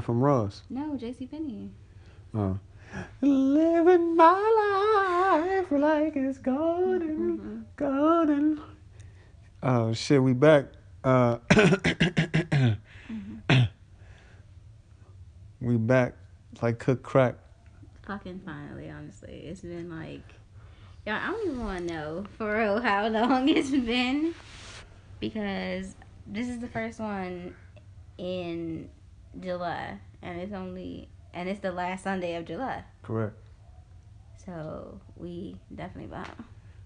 that from Ross. No, J.C. Penney. Oh. Living my life like it's golden, Mhm. golden. Oh shit, we back. Uh, we back like cook crack. Fucking finally, honestly, it's been like, y'all. I don't even want to know for real how long it's been because this is the first one in July, and it's only and it's the last Sunday of July. Correct. So we definitely behind.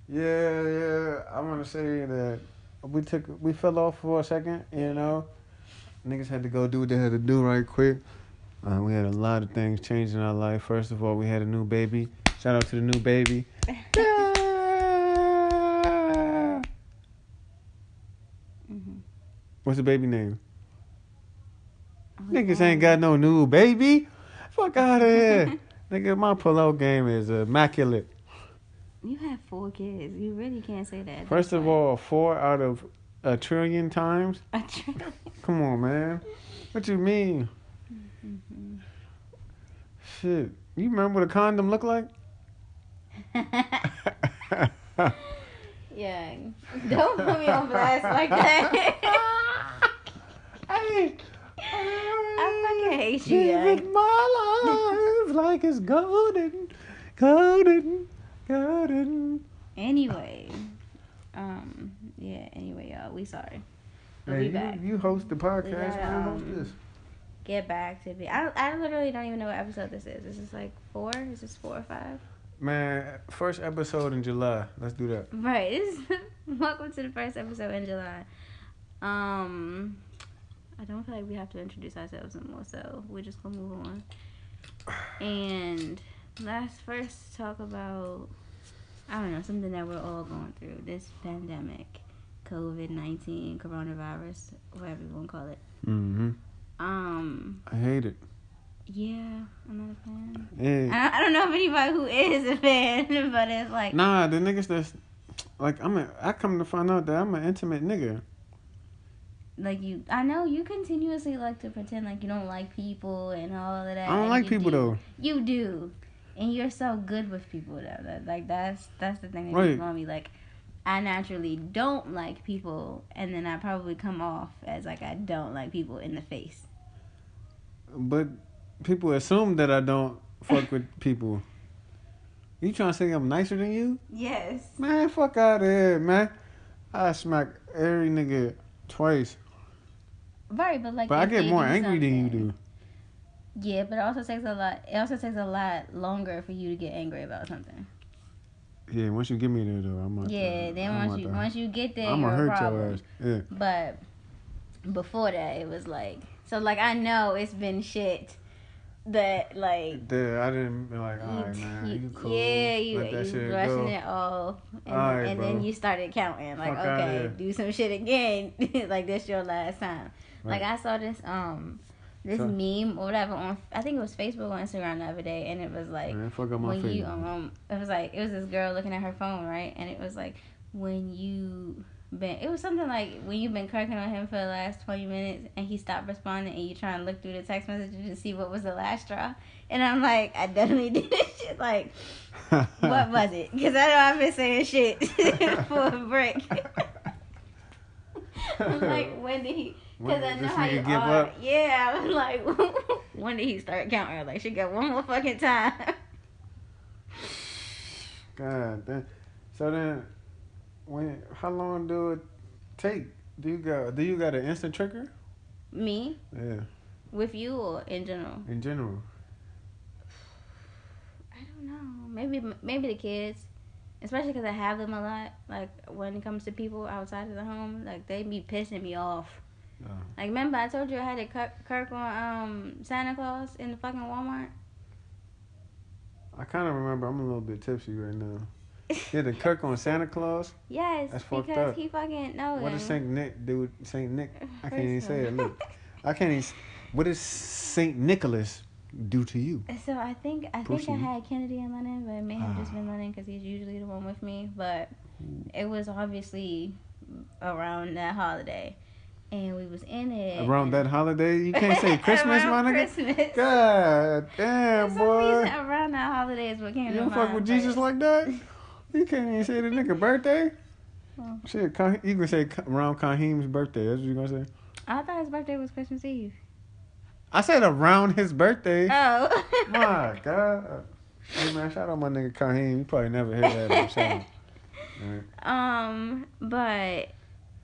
Yeah, yeah. I want to say that we took we fell off for a second. You know, niggas had to go do what they had to do right quick. Uh, we had a lot of things changing our life. First of all, we had a new baby. Shout out to the new baby. Mhm. What's the baby name? Oh, Niggas ain't got no new baby. Fuck out of here. Nigga, my pull-out game is immaculate. You have four kids. You really can't say that. First of all, four out of a trillion times. all, Come on, man. What you mean? Mm-hmm. Shit. You remember what a condom looked like? yeah. Don't put me on blast like that. hey. I hate you, Living my life like it's golden, golden, golden. Anyway, um, yeah. Anyway, y'all, we sorry. We'll Hey, be back. you, you host the podcast, gotta, man. Host um, this. Get back to me. I I literally don't even know what episode this is. This is this like four? Is this four or five? Man, first episode in July. Let's do that. Right. Welcome to the first episode in July. Um, I don't feel like we have to introduce ourselves anymore, so we're just gonna move on. And let's first talk about I don't know something that we're all going through this pandemic, COVID nineteen, coronavirus, whatever you want to call it. Mm-hmm. Um, I hate it. yeah, I'm not a fan. Yeah. I, I don't know if anybody who is a fan, but it's like Nah, the niggas that's like I'm a, I come to find out that I'm an intimate nigga. Like you i know you continuously like to pretend like you don't like people and all of that I don't like people do. though. you do and you're so good with people though that like that's that's the thing that Right. on me like i naturally don't like people and then i probably come off as like i don't like people in the face But people assume that I don't fuck with people. You trying to say I'm nicer than you? yes Man, fuck out of here, man. I smack every nigga twice. Right but like But I get more angry than you do. yeah but it also takes a lot it also takes a lot longer for you to get angry about something Yeah, once you get me there though, I'm out yeah then I'm once you there. once you get there I'm gonna hurt problem. your ass. Yeah. But before that, it was like so. Like I know it's been shit that like There, I didn't be like, all right, man, you- you cool. yeah, you Let that you brushing go. it off, and, All right, and then you started counting like, Fuck okay, do some shit again, like this your last time. Like I saw this um this So- meme or whatever on I think it was Facebook or Instagram the other day, and it was like man, fuck up my when you um it was like it was this girl looking at her phone right? And it was like when you been it was something like when you've been cracking on him for the last 20 minutes and he stopped responding and you try and look through the text messages to see what was the last straw. And i'm like i definitely did this shit like what was it? Because i know i've been saying shit for a break. I'm like when did he because I know how you give are. up? Yeah, I was like, when did he start counting? Like, she got one more fucking time. God damn. So then, when how long do it take? Do you got do you got an instant trigger? Me Yeah, with you or in general? in general. I don't know. Maybe maybe the kids, especially because I have them a lot. Like when it comes to people outside of the home, like they be pissing me off. Oh. Like remember I told you I had a Kirk, Kirk on um Santa Claus in the fucking Walmart. I kind of remember. I'm a little bit tipsy right now. Yeah, the Kirk on Santa Claus. yes, That's fucked because up. he fucking no. What does Saint Nick do? Saint Nick. I can't even say it. Look, I can't even. What does Saint Nicholas do to you? So I think I think I had Kennedy in London, but it may have just Ah. been London because he's usually the one with me. But it was obviously around that holiday, and we was in it Around that holiday, you can't say Christmas, my nigga. Christmas. God damn, For some boy. reason, around that holiday is what came You don't fuck mind, with but- Jesus like that? You can't even say the nigga birthday. Oh. Shit, you can say around Kahim's birthday. That's what you gonna say. I thought his birthday was Christmas Eve. I said around his birthday. Oh. My God. Hey man, shout out my nigga Kahim. You probably never heard that. Alright. Um, but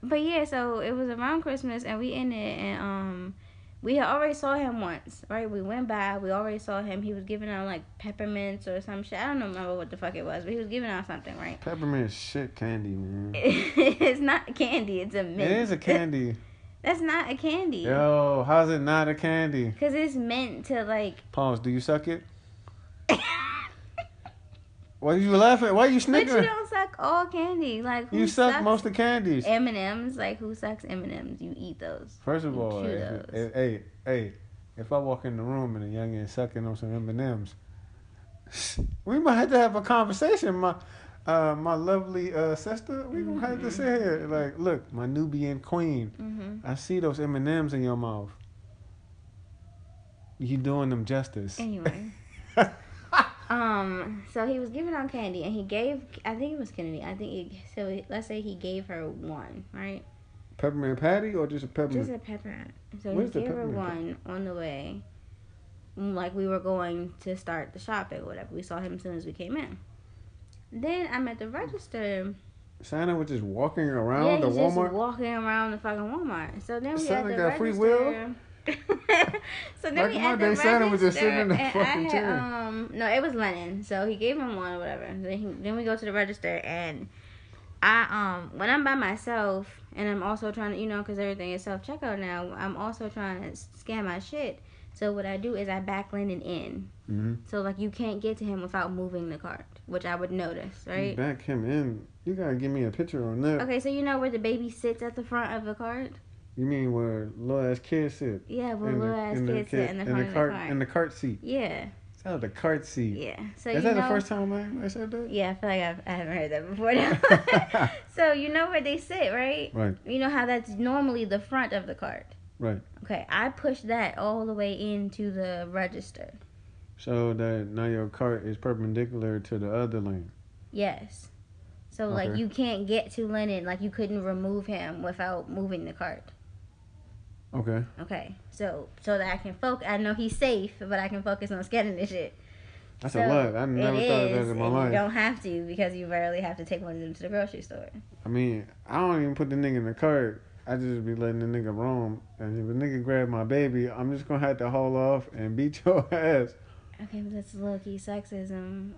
but yeah, so it was around Christmas and we in it and um we had already saw him once, right? We went by, we already saw him. He was giving out like peppermints or some shit. I don't remember what the fuck it was, but he was giving out something, right? Peppermint shit candy, man. it's not candy, it's a mint. It is a candy. That's not a candy. Yo, how's it not a candy? Cause it's meant to like. Pause. Do you suck it? Why you laughing? Why are you snickering? but you don't suck all candy. Like who You suck sucks most of candies. M and M's. Like who sucks M and M's? You eat those. First of You all, if, if, hey, hey, if I walk in the room and a youngin sucking on some M and M's, we might have to have a conversation. My, uh, my lovely uh, sister, we gonna have to sit here. Like, look, my Nubian queen, Mm-hmm. I see those M and M's in your mouth. You doing them justice. Anyway. Um, so he was giving out candy, and he gave. I think it was Kennedy. I think he, so. Let's say he gave her one, right? Peppermint patty or just a peppermint? Just a pepper. So Where's he gave her peppermint one on the way. Like we were going to start the shopping, or whatever. We saw him as soon as we came in. Then I'm at the register. Santa was just walking around yeah, the he's just Walmart. walking around the fucking Walmart. So then we Santa at the got free register. so then Back we in my the day, Santa was just sitting in the fucking had, chair. Um, no, it was Lennon. So he gave him one or whatever. Then, he, then we go to the register and I um when I'm by myself and I'm also trying to you know because everything is self checkout now. I'm also trying to scan my shit. So what I do is I back Lennon in. Mm-hmm. So like you can't get to him without moving the cart, which I would notice, right? Back him in. You gotta give me a picture on that. Okay, so you know where the baby sits at the front of the cart? You mean where little ass kids sit? Yeah, where little ass in the kids sit kid- in the in the cart in the cart seat. yeah, It's out the cart seat. yeah. So Is that know, the first time I, I said that? Yeah, I feel like I've, I haven't heard that before. Now. so you know where they sit, right? Right, You know how that's normally the front of the cart. right. Okay, I pushed that all the way into the register. So that now your cart is perpendicular to the other lane. Yes. So like you can't get to Lennon, like you couldn't remove him without moving the cart. Okay. Okay, so so that I can focus. I know he's safe, but I can focus on scanning this shit. That's So a lot. I never thought of is, that in my life. You don't have to because you rarely have to take one of them to the grocery store. I mean, I don't even put the nigga in the cart. I just be letting the nigga roam. And if a nigga grab my baby, I'm just gonna have to haul off and beat your ass. Okay, but that's low key sexism.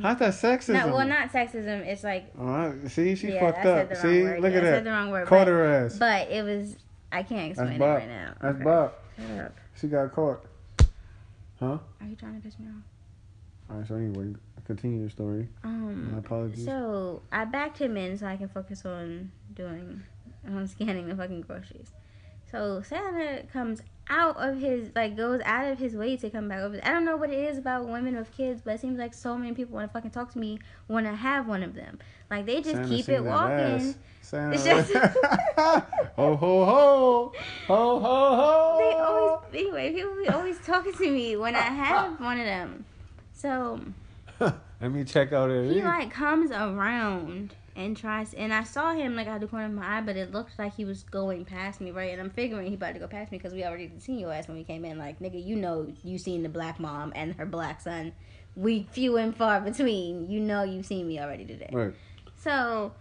How's that sexism? No, well, not sexism. It's like Oh, I- see, she yeah, fucked up. See, word. look yeah, at I that. said the wrong word. Caught but, her ass. but it was. I can't explain it right now. That's Okay, Bob. Shut up. She got caught. Huh? Are you trying to piss me off? All right. So anyway, continue your story. Um. My apologies. So I backed him in so I can focus on doing, on scanning the fucking groceries. So Santa comes out of his like goes out of his way to come back over. I don't know what it is about women with kids, but it seems like so many people want to fucking talk to me when I have one of them. Like they just Santa keep it walking. It's just- ho ho ho ho ho ho. They always anyway. People be always talking to me when I have one of them. So Let me check out it. he like comes around and tries and I saw him like out of the corner of my eye, but it looked like he was going past me, right? And I'm figuring he about to go past me because we already seen your ass when we came in. Like, nigga, you know you seen the black mom and her black son. We few and far between. You know you seen me already today. Right. So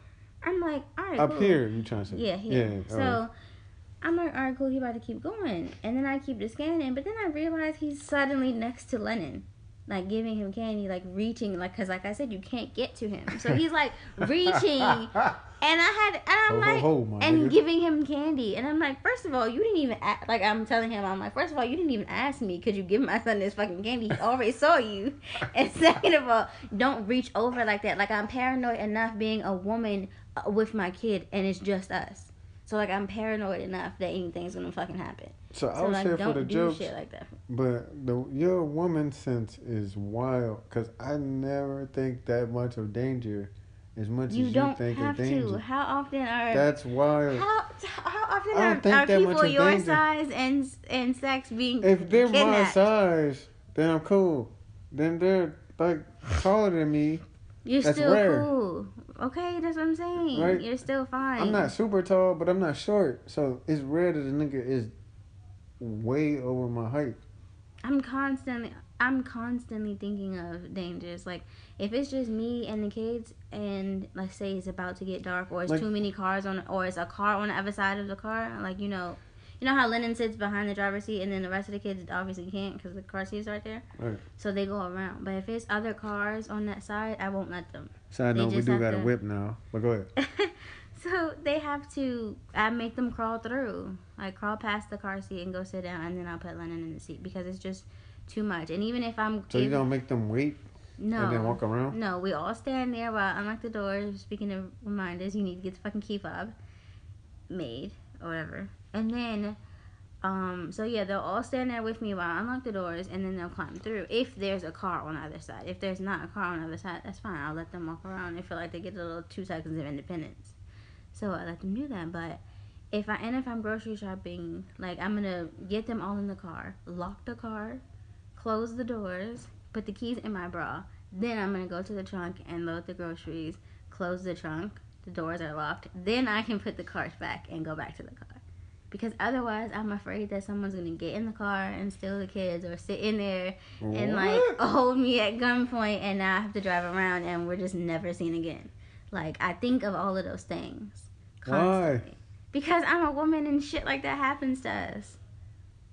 I'm like, all right, Up cool. here, you trying to say? Yeah, here. Yeah. so alright. I'm like, all right, cool. He about to keep going, and then I keep the scanning, but then I realize he's suddenly next to Lennon, like giving him candy, like reaching, like because like I said, you can't get to him. So he's like reaching, and I had, and I'm Ho, ho, like. ho, my and nigga. giving him candy, and I'm like, first of all, you didn't even ask, like I'm telling him, I'm like, first of all, you didn't even ask me, could you give my son this fucking candy? He already saw you, and second of all, don't reach over like that. Like I'm paranoid enough being a woman uh, with my kid, and it's just us. So like I'm paranoid enough that anything's gonna fucking happen. So I like here for the jokes, like that. but the your woman sense is wild. Cause I never think that much of danger as much You as you think have it's danger. to. How often are That's wild? how how often are, think are people much of your danger. size and and sex being If they're my size, then I'm cool. Then they're like taller than me. You're That's still rare. cool. Okay, that's what I'm saying. Right? You're still fine. I'm not super tall, but I'm not short. So it's rare that a nigga is way over my height. I'm constantly I'm constantly thinking of dangers. Like if it's just me and the kids and let's say it's about to get dark or it's Like- too many cars on or it's a car on the other side of the car, like you know you know how Lennon sits behind the driver's seat and then the rest of the kids obviously can't because the car seat's right there. Right. So they go around. But if it's other cars on that side, I won't let them. Side note, we do got a to- whip now. But go ahead. so they have to. I make them crawl through, like crawl past the car seat and go sit down, and then I'll put Lennon in the seat because it's just too much. And even if I'm, So you don't make them wait no, and then walk around? no, we all stand there while I unlock the door. Speaking of reminders, you need to get the fucking key fob made or whatever, and then. Um, so yeah, they'll all stand there with me while I unlock the doors, and then they'll climb through. If there's a car on the other side, if there's not a car on the other side, that's fine. I'll let them walk around. They feel like they get a little two seconds of independence, so I let them do that. But if I and if I'm grocery shopping, like I'm gonna get them all in the car, lock the car, close the doors, put the keys in my bra. Then I'm gonna go to the trunk and load the groceries, close the trunk. The doors are locked. Then I can put the cart back and go back to the car. Because otherwise, I'm afraid that someone's gonna get in the car and steal the kids, or sit in there and like hold me at gunpoint, and now I have to drive around, and we're just never seen again. Like I think of all of those things Why? Because I'm a woman and shit like that happens to us.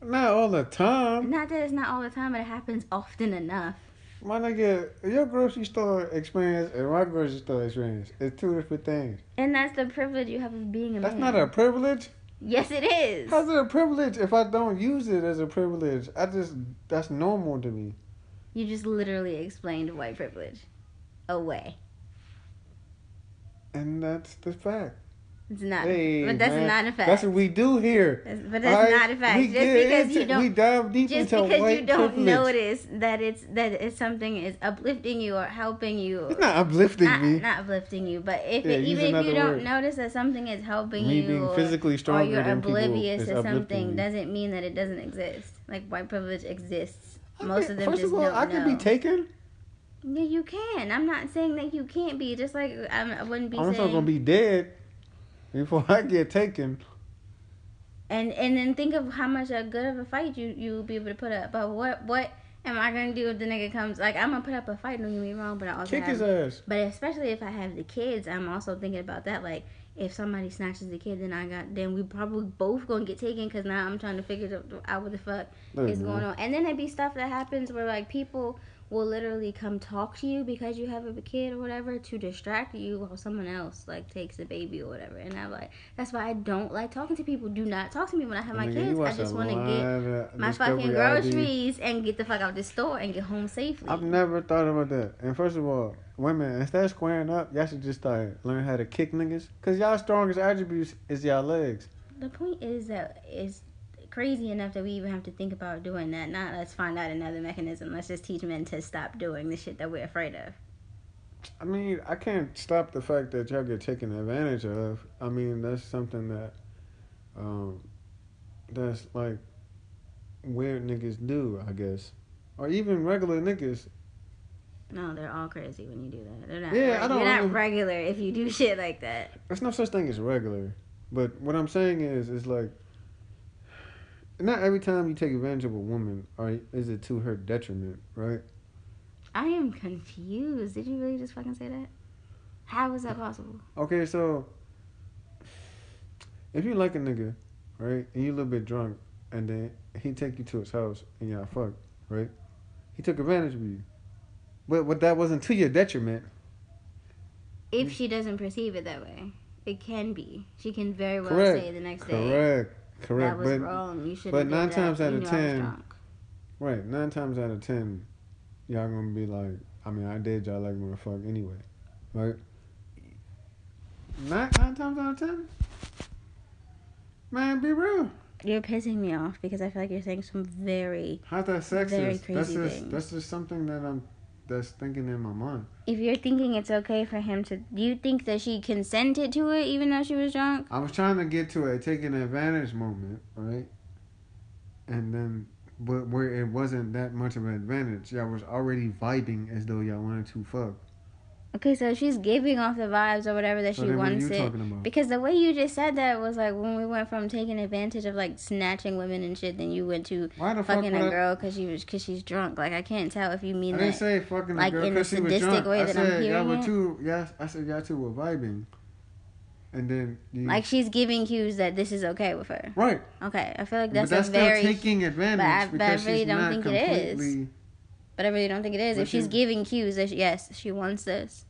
Not all the time. Not that it's not all the time, but it happens often enough. My nigga, your grocery store experience and my grocery store experience is two different things. And that's the privilege you have of being a That's man. not a privilege. Yes, it is. How's it a privilege if I don't use it as a privilege? I just that's normal to me. You just literally explained white privilege away. And that's the fact. It's not. Hey, but that's man, not a fact. That's what we do here. That's- but that's Alright? not a fact. We Just because into- you don't we dive deep just into because white you don't privilege. notice that it's that it's something is uplifting you or helping you. It's not uplifting not, me. not uplifting you, but if Yeah, it, even if you another don't notice that something is helping me you, being or, physically or you're than oblivious to something, me. doesn't mean that it doesn't exist. Like white privilege exists. I Most of them First just of all, don't I could be taken. Yeah, you can. I'm not saying that you can't be. Just like I'm, I wouldn't be I'm saying. not gonna be dead before I get taken. and and then think of how much a good of a fight you you will be able to put up. But what what am I gonna do if the nigga comes? Like I'm gonna put up a fight. Don't get me wrong, but I also Kick have, his ass. But especially if I have the kids, I'm also thinking about that. Like if somebody snatches the kid, then I got then we probably both gonna get taken because now I'm trying to figure out what the fuck is going on. And then it be stuff that happens where like people will literally come talk to you because you have a kid or whatever to distract you while someone else like takes the baby or whatever. And I'm like, that's why I don't like talking to people. Do not talk to me when I have my kids. I just want to get my fucking ID. groceries and get the fuck out of the store and get home safely. I've never thought about that. And first of all, women, instead of squaring up, y'all should just start learn how to kick niggas. Cause y'all strongest attributes is y'all legs. The point is that it's crazy enough that we even have to think about doing that. Not let's find out another mechanism. Let's just teach men to stop doing the shit that we're afraid of. I mean, I can't stop the fact that y'all get taken advantage of. I mean, that's something that, um, that's like weird niggas do, I guess, or even regular niggas. No, they're all crazy when you do that. They're not. Yeah, reg- I don't You're not really- regular if you do shit like that. There's no such thing as regular. But what I'm saying is, is like, not every time you take advantage of a woman, or is it to her detriment, right? I am confused. Did you really just fucking say that? How is that possible? Okay, so if you like a nigga, right, and you a little bit drunk, and then he take you to his house and y'all fuck, right? He took advantage of you, but but that wasn't to your detriment. If she doesn't perceive it that way, it can be. She can very well Correct. say the next day, Correct, "That correct. was But wrong. You should." but nine that. times out You of knew I was 10, right, nine times out of ten, y'all gonna be like, I mean, I did y'all like motherfucker anyway, right? Nine nine times out of ten, man, be real. You're pissing me off because I feel like you're saying some very How's that sexist? Very that's crazy just things. that's just something that I'm that's thinking in my mind. If you're thinking it's okay for him to, do you think that she consented to it even though she was drunk? I was trying to get to a taking advantage moment, right? And then, but where it wasn't that much of an advantage, y'all was already vibing as though y'all wanted to fuck. Okay, so she's giving off the vibes or whatever that So she then what are wants it. Because the way you just said that was like when we went from taking advantage of like snatching women and shit, then you went to fucking a I- girl because she was because she's drunk. Like I can't tell if you mean I didn't that. say fucking like, the girl in a 'cause she was sadistic way I that I'm said y'all hearing were two. Yes, I said y'all two were vibing, and then you, Like she's giving cues that this is okay with her. right. Okay, I feel like But that's, that's a very. taking advantage but I- but I because really she's don't not think it is. But I really don't think it is. But if she's giving cues that she, yes, she wants this,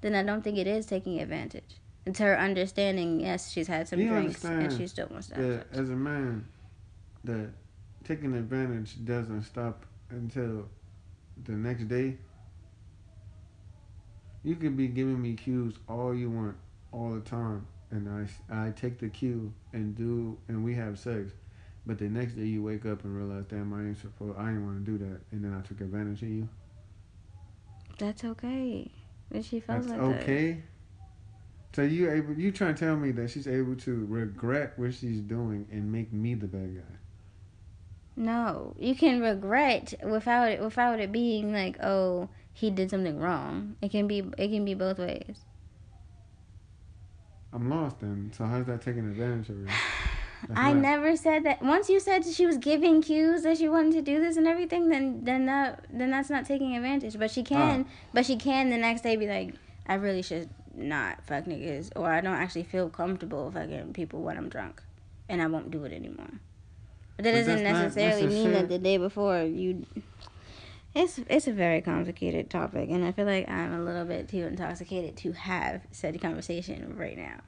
then I don't think it is taking advantage. It's her understanding. Yes, she's had some You drinks and she still wants to. That as a man, that taking advantage doesn't stop until the next day. You could be giving me cues all you want, all the time, and I I take the cue and do and we have sex, but the next day you wake up and realize, damn, I ain't supposed, I didn't want to do that, and then I took advantage of you. That's okay. If she feels That's like that. okay. So you able you trying to tell me that she's able to regret what she's doing and make me the bad guy? No, you can regret without it without it being like, oh, he did something wrong. It can be it can be both ways. I'm lost then. So how's that taking advantage of her? That's I not- never said that. Once you said she was giving cues that she wanted to do this and everything, then then that then that's not taking advantage. But she uh-huh. can, but she can the next day be like, I really should not fuck niggas, or I don't actually feel comfortable fucking people when I'm drunk, and I won't do it anymore. But that But doesn't necessarily mean that the day before you. It's it's a very complicated topic, and I feel like I'm a little bit too intoxicated to have said conversation right now.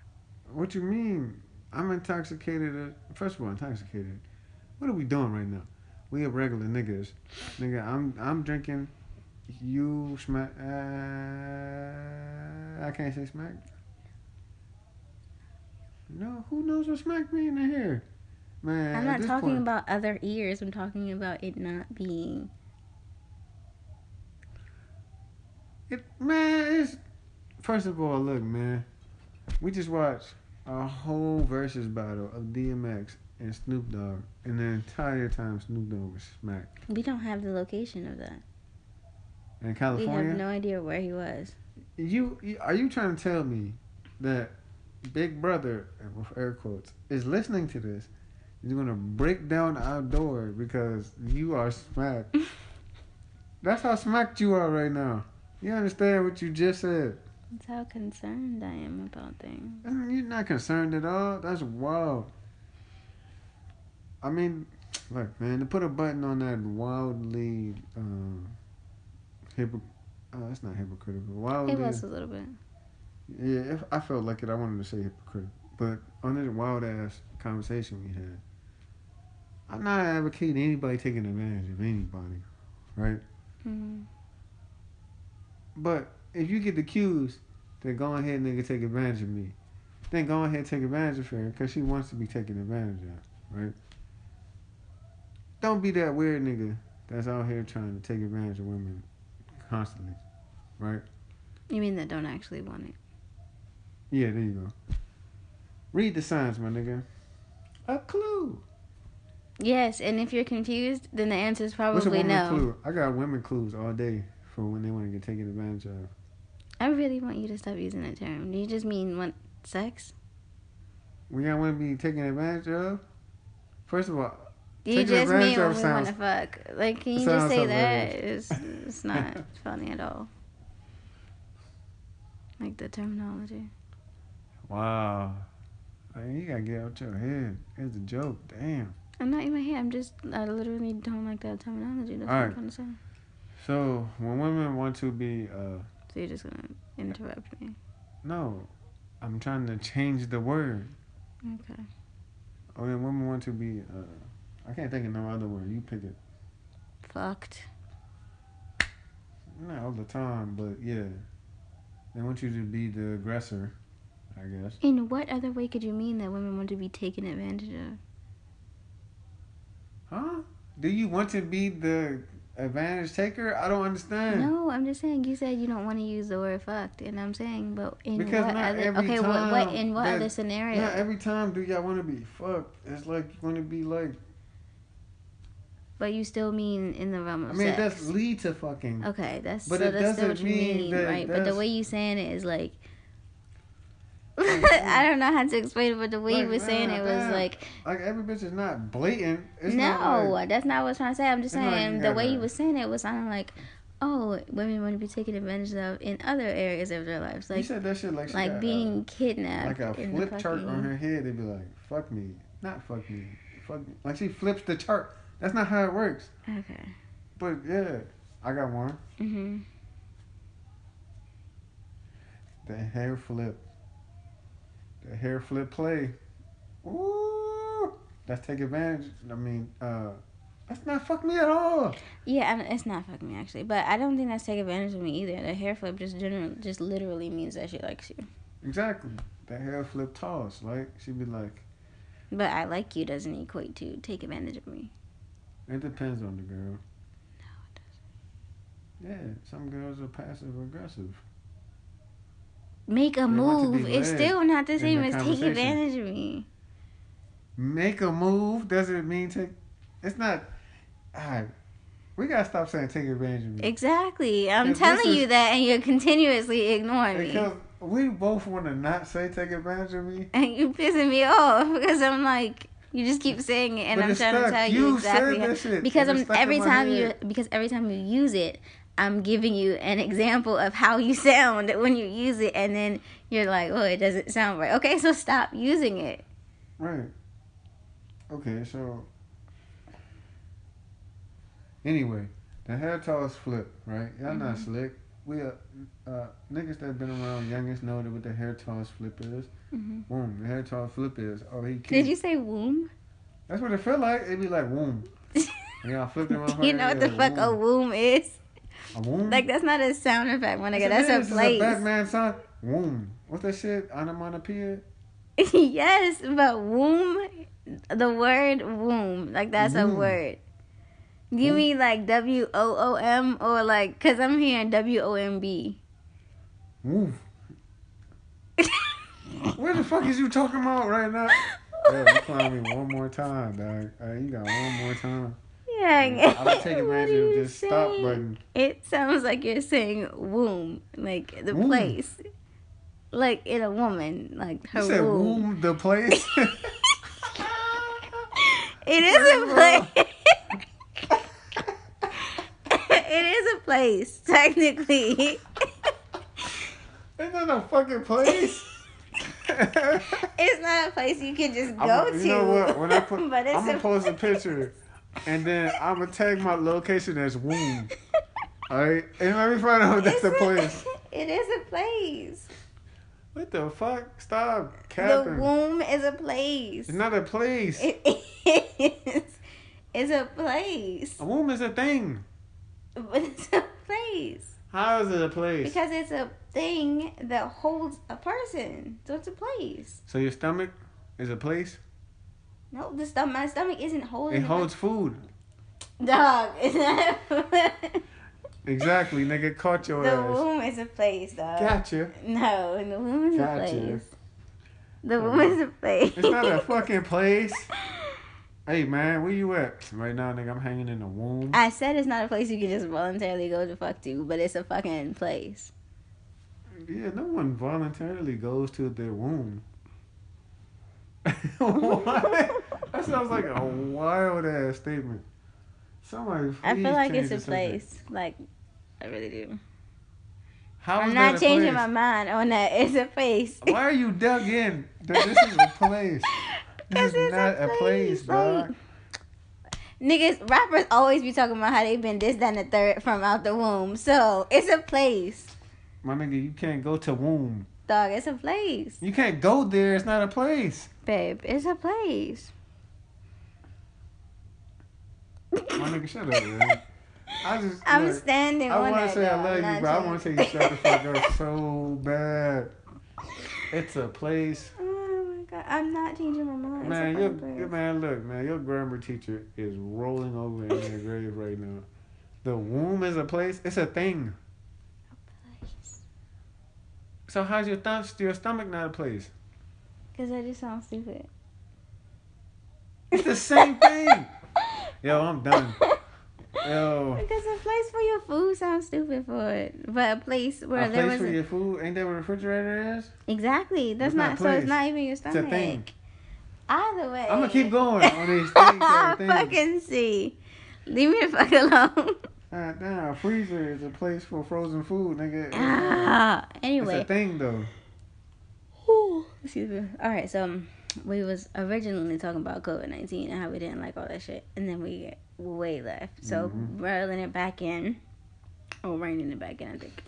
What do you mean? I'm intoxicated. uh, First of all, intoxicated. What are we doing right now? We are regular niggas. Nigga, I'm I'm drinking. You smack. Uh, I can't say smack. No, who knows what smack mean in the here? Man, I'm not talking point- about other ears. I'm talking about it not being. It, man, it's first of all, look, man. We just watched a whole versus battle of DMX and Snoop Dogg, and the entire time Snoop Dogg was smacked We don't have the location of that. in California, We have no idea where he was. you, are you trying to tell me that Big Brother, with air quotes, is listening to this? He's gonna break down our door because you are smacked. That's how smacked you are right now. You understand what you just said? That's how concerned I am about things. You're not concerned at all. That's wild. I mean, look, man, to put a button on that wildly, um, uh, that's not hypocritical. Wildly, It was a little bit. yeah. If I felt like it, I wanted to say hypocritical, but on this wild ass conversation we had, I'm not advocating anybody taking advantage of anybody, right? Mm. But if you get the cues, then go ahead, nigga, take advantage of me. Then go ahead, take advantage of her, cause she wants to be taken advantage of, right? Don't be that weird nigga that's out here trying to take advantage of women constantly, right? You mean that don't actually want it? Yeah, there you go. Read the signs, my nigga. A clue. Yes, and if you're confused, then the answer is probably What's a woman no. clue? I got women clues all day for when they want to get taken advantage of. I really want you to stop using that term. Do you just mean want sex? We y'all want to be taken advantage of, first of all, you just mean when we want to fuck? Like, can you just say that? It's, it's not funny at all. Like the terminology. Wow. You gotta get out your head. It's a joke. Damn. I'm not in my head. I'm just, I literally don't like that terminology. That's what I'm Alright. trying to say. So when women want to be, uh, So you're just gonna interrupt me. no, I'm trying to change the word. Okay. When women want to be, uh, I can't think of no other word. You pick it. Fucked. Not all the time, but yeah. They want you to be the aggressor, I guess. In what other way could you mean that women want to be taken advantage of? Huh? Do you want to be the advantage taker? I don't understand. No, I'm just saying. You said you don't want to use the word fucked, and I'm saying, but in Because what other? every Okay, what, what in what that- other scenario? Not every time do y'all want to be fucked. It's like you want to be like. but you still mean in the realm of I mean, sex. that's lead to fucking. Okay, that's But so that's still what you mean mean, right? But the way you saying it is Like, I don't know how to explain it, but the way Like, were saying nah, it was damn. like Like every bitch is not blatant. It's no, not like, that's not what I was trying to say. I'm just not like saying the way he was saying it was sounding like, oh, women want to be taken advantage of in other areas of their lives, you like said that shit like like being uh, kidnapped. like a flip chart on her head. They'd be like, "Fuck me, not fuck me, fuck me." Like she flips the chart. That's not how it works. Okay. But yeah, I got one. Mhm. The hair flip. The hair flip play. Ooh, that's take advantage. I mean, uh, that's not fuck me at all. Yeah, and it's not fucking me actually, but I don't think that's take advantage of me either. The hair flip just general, just literally means that she likes you. Exactly. The hair flip toss. Like she'd be like, But I like you doesn't equate to take advantage of me. it depends on the girl. No, it doesn't. Yeah, some girls are passive aggressive. Make a move. It's still not the same as take advantage of me. Make a move doesn't mean take. It's not. Alright, we gotta stop saying take advantage of me. Exactly. I'm If telling is- you that, and you're continuously ignoring me. Because we both want to not say take advantage of me. And you're pissing me off because I'm like, you just keep saying it, and But I'm trying to tell you, You exactly how- because I'm stuck every time you because every time you use it, I'm giving you an example of how you sound when you use it, and then you're like, oh, it doesn't sound right. Okay, so stop using it. Right. Okay, so anyway, the hair toss flip, right? Y'all not Mhm. slick. We uh, uh niggas that been around youngest know that what the hair toss flip is. hmm Boom, the hair toss flip is. Oh, he Did you say womb? That's what it felt like. It be like womb. And y'all flip them you know what the fuck a womb is? A. Like that's not a sound effect, my nigga. Yes, That's is. a It's place. Batman song. Womb. What's that shit? Onomatopoeia. yes, but womb, the word womb, like that's a Womb. word. You Womb. mean like W O O M or like, cause I'm hearing W O M B. Womb. Where the fuck is you talking about right now? Yeah, you clown me one more time, dog. Uh, you got one more time. Yeah, I'm gonna take advantage of you this stop saying? button. It sounds like you're saying womb, like the Womb. place, like in a woman, like her You said womb. womb the place. It is a place. it is a place, technically. It's not a fucking place. It's not a place you can just go I'm, to. you know what? When I put, but it's I'm gonna a post a picture, and then I'm gonna tag my location as womb. All right, and let me find out if that's a place. It is a place. What the fuck? Stop The womb is a place. It's not a place. It is. It's a place. A womb is a thing. But it's a place. How is it a place? Because it's a thing that holds a person. So it's a place. so your stomach is a place. No, the stomach. My stomach isn't holding. It holds food. Dog. It's not. Exactly, nigga. Caught your the ass. The womb is a place, dog. Gotcha. No, the womb is Gotcha. a place. The womb is a place. It's not a fucking place. Hey man, where you at? Right now, nigga, I'm hanging in the womb. I said it's not a place you can just voluntarily go to fuck to, but it's a fucking place. Yeah, no one voluntarily goes to their womb. what? That sounds like a wild ass statement. Somebody, I feel like it's a place. Like, I really do. How I'm not changing place? my mind on that. It's a place. Why are you dug in? This is a place. this is it's not a place, dog. like- Niggas, rappers always be talking about how they been this, that, and the third from out the womb. So it's a place, My nigga, you can't go to womb. dog. It's a place, You can't go there. It's not a place. babe. It's a place. My nigga, shut up, man. I just. I'm look, standing I want to say I love you, but I want to say you shut the fuck up so bad. It's a place. Oh my god, I'm not changing my mind. Man, your, man, look, man, your grammar teacher is rolling over in their grave right now The womb is a place. It's a thing. A place. So how's your thumb? Your stomach not a place? Because I just sound stupid. It's the same thing. Yo, I'm done. Yo. Because a place for your food sounds stupid for it, but a place where a there place was for a- your food? Ain't that what a refrigerator is? exactly. That's It's not not, so. It's not even your It's stomach. a thing. Either way, I'm gonna keep going on these things. I fucking see. Leave me the fuck alone. God damn, a freezer is a place for frozen food, nigga. It's, uh, ah, it's anyway. a thing though. Whew, Excuse me. All right, so um, we was originally talking about COVID nineteen and how we didn't like all that shit, and then we way left. So Mhm. rolling it back in, or reining it back in, I think.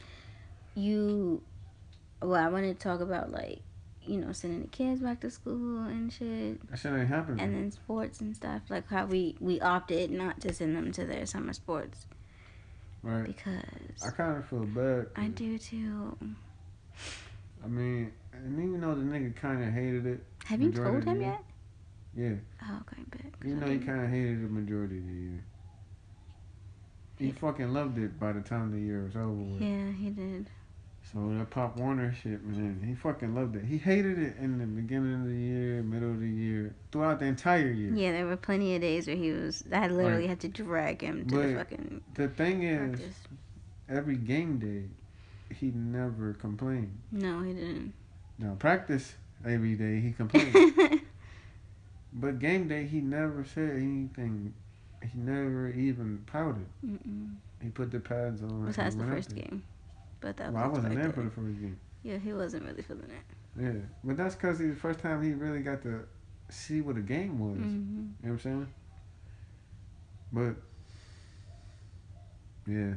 You, well, I wanted to talk about like, you know, sending the kids back to school and shit, That shit ain't happening. and then sports and stuff. Like how we we opted not to send them to their summer sports right. because I kind of feel bad. I do too. I mean, and even though the nigga kind of hated it, Have you told him yet? yeah. Oh, okay, bet. Even though he kind of hated the majority of the year. He fucking loved it by the time the year was over with. Yeah, he did. So that Pop Warner shit, man, he fucking loved it. He hated it in the beginning of the year, middle of the year, throughout the entire year. Yeah, there were plenty of days where he was. I literally Right. had to drag him to the But fucking The thing is, practice. every game day, he never complained. No, he didn't. Now practice every day, he complained. but game day, he never said anything. He never even pouted. Mm-mm. He put the pads on. Besides the first game, but that Well, I was wasn't there for the first game. Yeah, he wasn't really feeling it. Yeah, but that's because the first time he really got to see what a game was. hmm You know what I'm saying? But yeah,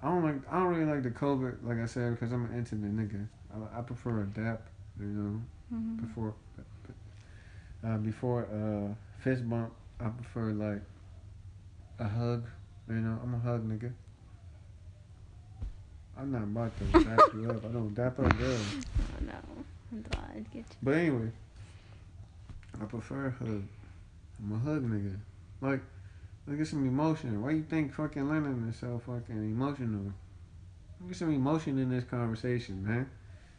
I don't like. I don't really like the COVID, like I said, because I'm an intimate nigga. I, I prefer a dap, you know. hmm Before, uh, before uh, fist bump, I prefer like a hug. You know, I'm a hug nigga. I'm not about to dap you up. I don't dap up girls. Oh no, I thought I'd get you. But anyway, I prefer a hug. I'm a hug nigga. Like, look at some emotion. Why you think fucking Lennon is so fucking emotional? Look at some emotion in this conversation, man.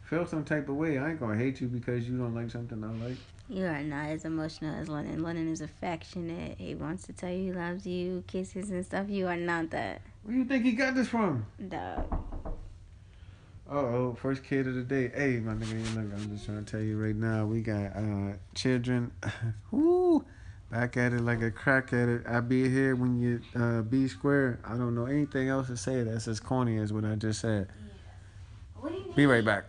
Feel some type of way. I ain't gonna hate you because you don't like something I like. You are not as emotional as Lennon. Lennon is affectionate. He wants to tell you he loves you, kisses and stuff. You are not that. Where do you think he got this from? Dog. Uh oh, first kid of the day. Hey, my nigga, look, I'm just trying to tell you right now, we got uh children. Woo! Back at it like a crack at it. I be here when you uh be square. I don't know anything else to say that's as corny as what I just said. What do you Be right back.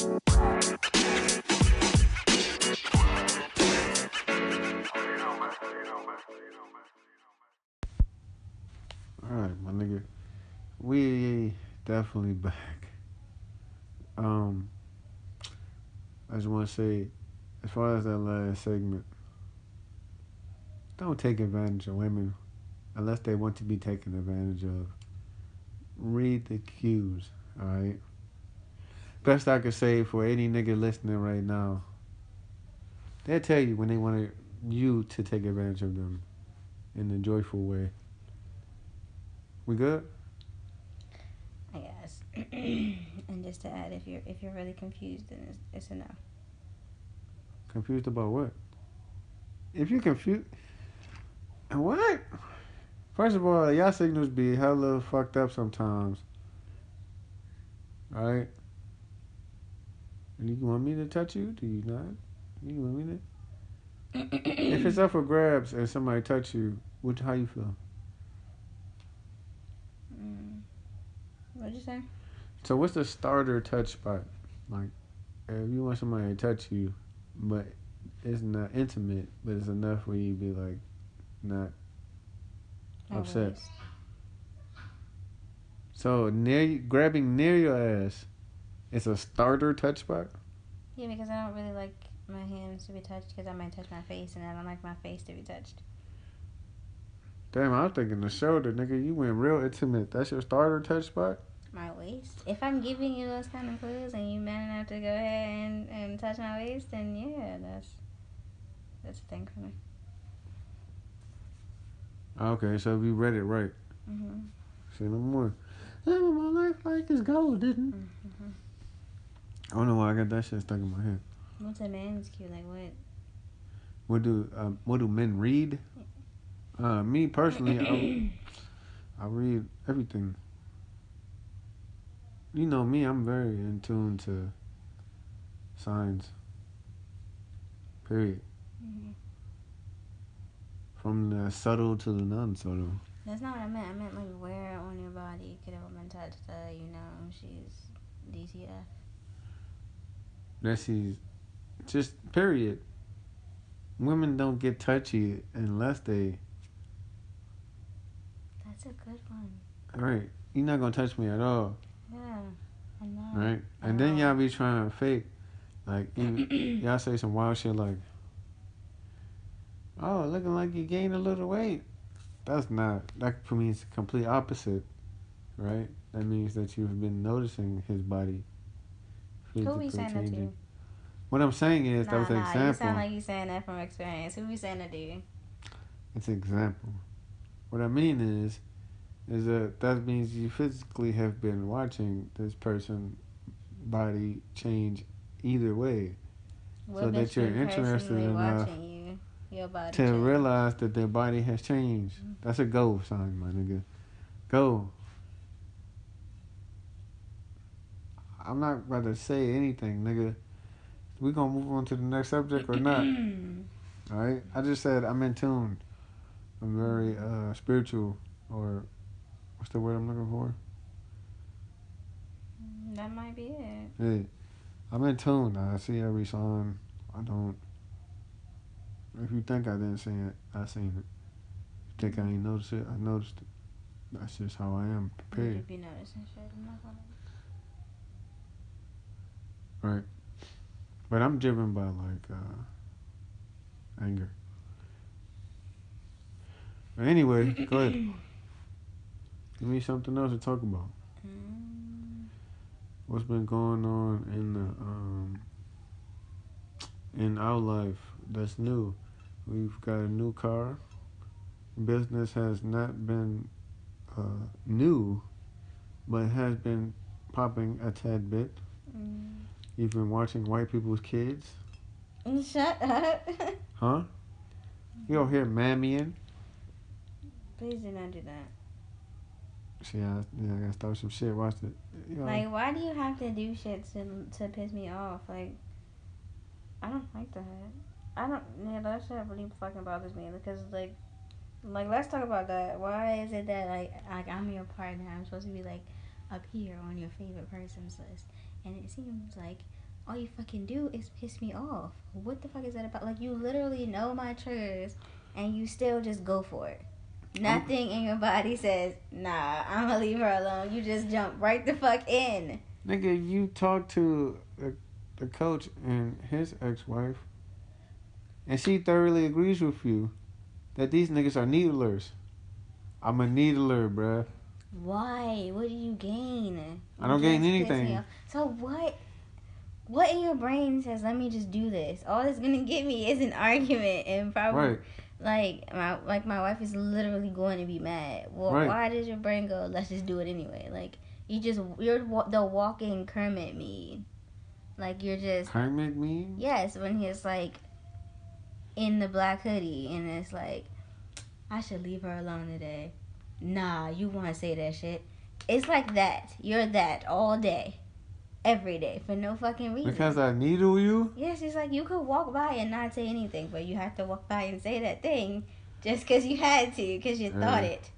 Alright, my nigga. We definitely back. Um I just wanna say, as far as that last segment, don't take advantage of women unless they want to be taken advantage of. Read the cues, alright? Best I could say for any nigga listening right now, they'll tell you when they want you to take advantage of them in a joyful way. We good? I guess. and just to add, if you're if you're really confused, then it's, it's a no. Confused about what? If you confused, what? First of all, y'all signals be hella fucked up sometimes. Alright? You want me to touch you? Do you not? You want me to? If it's up for grabs and somebody touch you, what? How you feel? Mm. What'd you say? So what's the starter touch spot? Like, if you want somebody to touch you, but it's not intimate, but it's enough where you be like, not upset. Always. So near grabbing near your ass, it's a starter touch spot. Yeah, because I don't really like my hands to be touched because I might touch my face, and I don't like my face to be touched. Damn, I'm thinking the shoulder, nigga. You went real intimate. That's your starter touch spot. My waist. If I'm giving you those kind of clues and you man enough to go ahead and, and touch my waist, then yeah, that's that's a thing for me. Okay, so you read it right. Mm-hmm. Say no more. Living my life like it's golden. Mm-hmm. I don't know why I got that shit stuck in my head. What's a man's cue? Like what? What do um, what do men read? Uh, me personally, I, I read everything. You know me, I'm very in tune to signs. Period. Mhm. From the subtle to the non-subtle. That's not what I meant. I meant like where on your body could a woman touch that you know she's DTF. That she's just period. Women don't get touchy unless they That's a good one. right. You're not gonna touch me at all. Yeah, I'm not. right? And then y'all be trying to fake, like y'all say some wild shit like, "Oh, looking like you gained a little weight." That's not. That for me means complete opposite, right? That means that you've been noticing his body. Who physically we saying that to? What I'm saying is nah, that was an nah, you example. sound like you saying that from experience. Who we saying that to? you? It's an example. What I mean is, is that that means you physically have been watching this person body change either way. What So that you're interested enough you, your body to change? realize that their body has changed. Mm-hmm. That's a go sign, my nigga. Go. I'm not about to say anything, nigga. We gonna move on to the next subject or not? All right. I just said I'm in tune. I'm very uh, spiritual, or what's the word I'm looking for? that might be it. Hey, I'm in tune. I see every sign. I don't. If you think I didn't see it, I seen it. You think I ain't noticed it? I noticed it. That's just how I am. You be noticing shit. I'm not gonna. But I'm driven by like uh, anger. But anyway, go ahead. Give me something else to talk about. Mm, What's been going on in the um in our life that's new? We've got a new car. Business has not been uh, new, but has been popping a tad bit. mm. You've been watching white people's kids, Shut up. huh? You don't hear mammying. Please do not do that. See, I, yeah, I gotta start some shit. Watch it. You know, Like, why do you have to do shit to to piss me off? Like, I don't like that. I don't. Yeah, that shit really fucking bothers me because like, like let's talk about that. Why is it that like like I'm your partner? I'm supposed to be like up here on your favorite person's list, and it seems like all you fucking do is piss me off. What the fuck is that about? Like, you literally know my triggers, and you still just go for it. Nothing in your body says, nah, I'm gonna leave her alone. You just jump right the fuck in. Nigga, you talk to the, the coach and his ex-wife, and she thoroughly agrees with you that these niggas are needlers. I'm a needler, bruh. Why? What do you gain? I don't gain just piss me anything. So what? What in your brain says, let me just do this? All it's gonna get me is an argument and probably Right. like my like my wife is literally going to be mad. Well, Right. why does your brain go? Let's just do it anyway. Like you just you're the walking Kermit me. Like you're just Kermit me? yes when he's like in the black hoodie and it's like I should leave her alone today. Nah, you want to say that shit. It's like that. You're that all day, every day for no fucking reason. Because I needle you? Yes, it's like you could walk by and not say anything, but you have to walk by and say that thing just because you had to, because you thought it.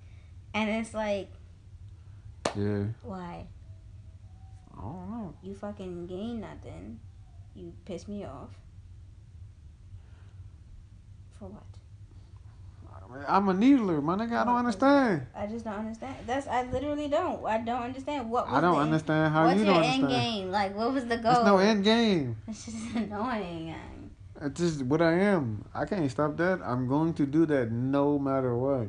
And it's like, Yeah. why? I don't know. You fucking gain nothing. You piss me off. For what? I'm a needler, my nigga. I don't understand. I just don't understand. That's I literally don't. I don't understand what. Was I don't the, understand how you don't understand. What's your end game? Like, what was the goal? There's no end game. It's just annoying. It's just what I am. I can't stop that. I'm going to do that no matter what.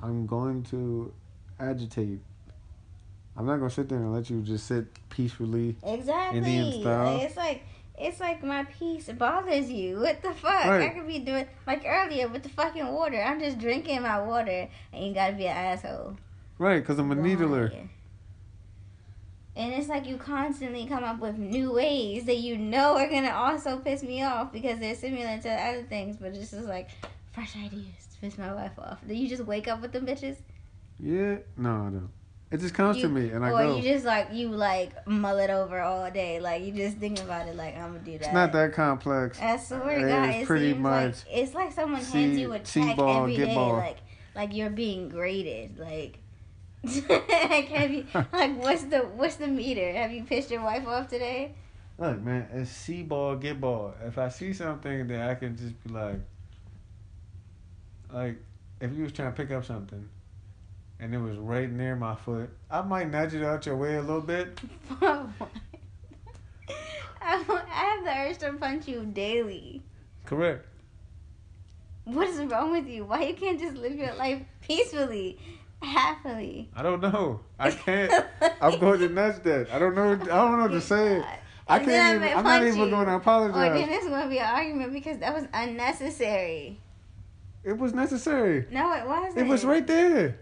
I'm going to agitate. I'm not gonna sit there and let you just sit peacefully. Exactly. Indian style. It's like it's like my peace bothers you. What the fuck? Right. I could be doing like earlier with the fucking water. I'm just drinking my water, and you gotta be an asshole. Right, because I'm a needler. And it's like you constantly come up with new ways that you know are gonna also piss me off because they're similar to other things, but it's just like fresh ideas to piss my wife off. Do you just wake up with them bitches? Yeah, no, I don't. It just comes You- to me and I or go. you just like you like mull it over all day, like you just think about it, like I'm gonna do that. it's not that complex. I swear to It God, it pretty much like it's like someone hands you a check ball, every day, ball. like like you're being graded, like. like have you like what's the what's the meter? Have you pissed your wife off today? Look, man, it's see ball, get ball. If I see something, then I can just be like, like, if you was trying to pick up something, and it was right near my foot, I might nudge it out your way a little bit. I I have the urge to punch you daily. Correct. What is wrong with you? Why you can't just live your life peacefully, happily? I don't know. I can't. I'm going to nudge that. I don't know. I don't know what to say. I And can't even. I'm not even you. going to Or oh, then apologize. it's going to be an argument because that was unnecessary. It was necessary. No, it wasn't. It was right there.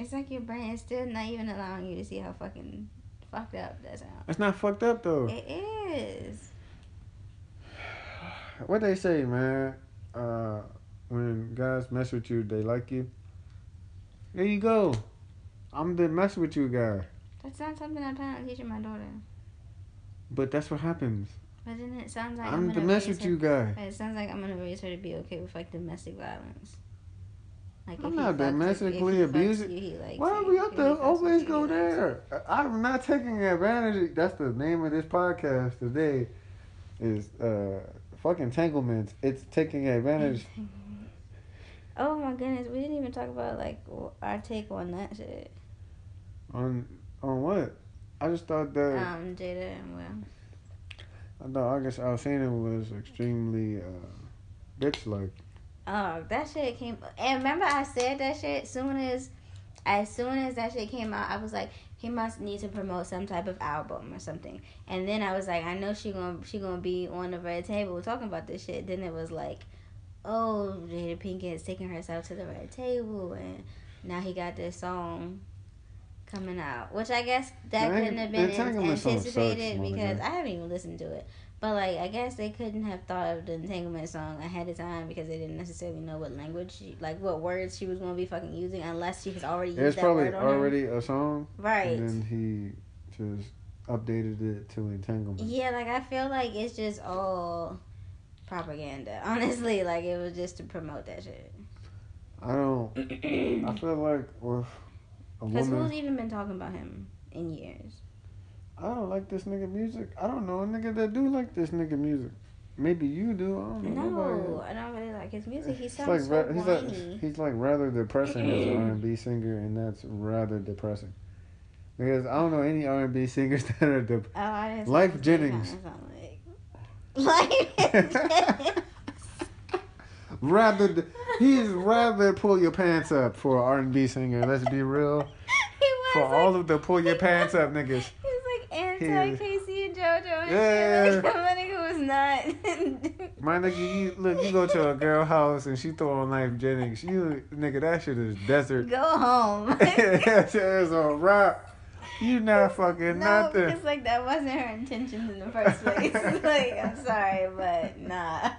It's like your brain is still not even allowing you to see how fucking fucked up that sounds. It's not fucked up though. It is. What they say, man? Uh, when guys mess with you, they like you. There you go. I'm the mess with you guy. That's not something I plan on teaching my daughter. But that's what happens. But then it sounds like I'm I'm, the mess with her- you guy. It sounds like I'm gonna raise her to be okay with like domestic violence. Like I'm not fucks with- if domestically he fucks you, he likes Why do we have to always go there? I- I'm not taking advantage. That's the name of this podcast today. Is uh fucking entanglements. It's taking advantage. Oh my goodness, we didn't even talk about like our take on that shit. On on what? I just thought that Um, Jada and Will. I thought August Alsina was extremely uh bitch like. Oh, that shit came. And remember, I said that shit soon as, as soon as that shit came out, I was like, he must need to promote some type of album or something. And then I was like, I know she gonna she gonna be on the red table talking about this shit. Then it was like, oh, Jada Pinkett is taking herself to the red table, and now he got this song coming out, which I guess that couldn't have been sucks, anticipated because I haven't even listened to it. But like, I guess they couldn't have thought of the entanglement song ahead of time because they didn't necessarily know what language, she, like what words she was gonna be fucking using, unless she has already used It's that probably word on her. already a song, right. and then he just updated it to entanglement. Yeah, like I feel like it's just all propaganda. Honestly, like it was just to promote that shit. I don't. I feel like with a Because woman, who's even been talking about him in years? I don't like this nigga music. I don't know a nigga that do like this nigga music. Maybe you do. I don't know. No, I don't really like his music. He He's sounds like, so ra- he's whiny. like he's like rather depressing as an R and B singer, and that's rather depressing. Because I don't know any R and B singers that are dep Oh, Lyfe Jennings. like Lyfe Jennings. rather de- he's rather pull your pants up for an R and B singer. Let's be real. For like, all of the pull your pants up niggas. He anti K-Ci and JoJo and Yeah. shit. Like, my nigga was not. My nigga, you look, you go to a girl house and she throw on Lyfe Jennings. You nigga, that shit is desert. Go home. that shit is a rap. You not fucking no, nothing. because like that wasn't her intentions in the first place. like I'm sorry, but nah.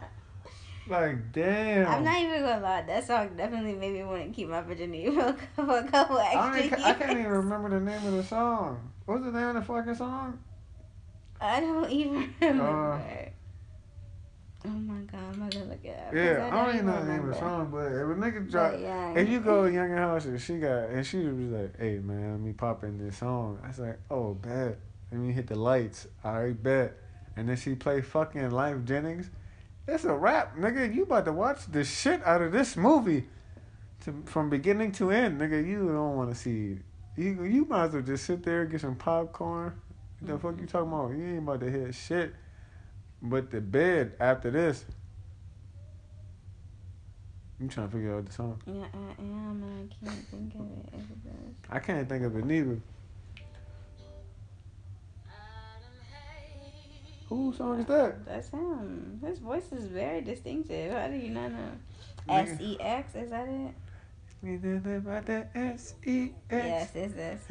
Like damn. I'm not even gonna lie. That song definitely made me want to keep my virginity for a couple, for a couple I, extra don't years. I can't even remember the name of the song. What's the name of the fucking song? I don't even remember. Uh, oh my god, I'm gonna look it up. Yeah, I don't even know the name of the song, but if a nigga drop, yeah. if you go to Younger House and she got, and she was like, "Hey man, let me pop in this song." I was like, "Oh, bet." Let me hit the lights. I bet. And then she play fucking Lyfe Jennings. It's a rap, nigga. You about to watch the shit out of this movie, to, from beginning to end, nigga. You don't want to see. You you might as well just sit there and get some popcorn. What the fuck you mm-hmm. talking about? You ain't about to hear shit. But the bed after this. I'm trying to figure out the song. Yeah, I am, and I can't think of it. If it does. I can't think of it neither. Whose song is that? That's him. His voice is very distinctive. How do you not know? S E X, is that it? We did it about that S E Yes, it's this.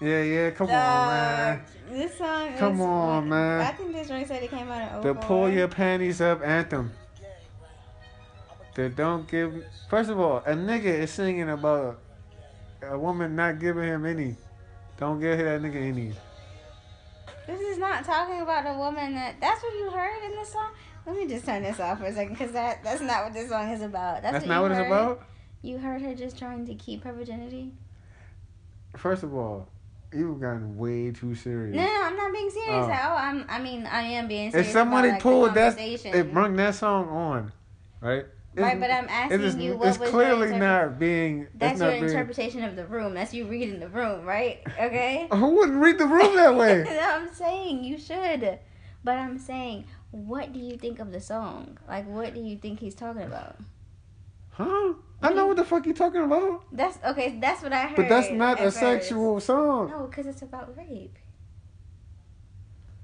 Yeah, yeah. Come on, man. This song Come is, on, man. I think this joint said it came out in The pull your panties up anthem. The don't give. First of all, a nigga is singing about a woman not giving him any. Don't give that nigga any. This is not talking about a woman that. That's what you heard in this song. Let me just turn this off for a second, cause that that's not what this song is about. That's, That's what not what it's about. You heard her just trying to keep her virginity. First of all, you've gotten way too serious. No, no, I'm not being serious Oh. at all. I'm. I mean, I am being serious. if somebody about, like, pulled that, it brung that song on, right? Right, It's- but I'm asking it is, you what it's was clearly your interpre- not being. That's it's your not being, interpretation of the room. That's you reading the room, right? Okay. Who wouldn't read the room that way? I'm saying you should, but I'm saying, what do you think of the song? Like, what do you think he's talking about? Huh? I know what the fuck you talking about. That's okay. That's what I heard. But that's not a first. sexual song. No, because it's about rape.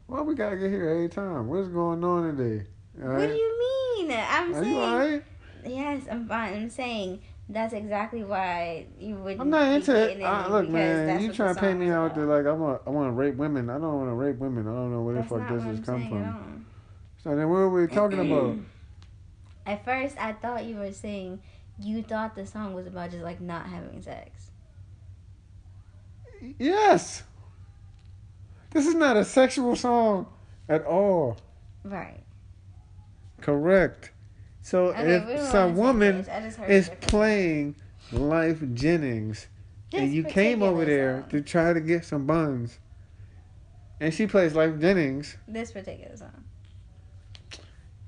Why we gotta get here every time? What's going on today? All What do you mean? I'm Are saying. you alright? Yes, I'm fine. I'm saying that's exactly why you would. I'm not into it. look, man, you trying to paint me out there like I'm a, I want to rape women. I don't want to rape women. I don't know where That's the fuck this has come from. So then, what are we talking about? At first, I thought you were saying you thought the song was about just like not having sex. yes, this is not a sexual song at all. Right. Correct. So Okay, if some woman page. I just heard is playing Lyfe Jennings and you came over there song. to try to get some buns, and she plays Lyfe Jennings. This particular song.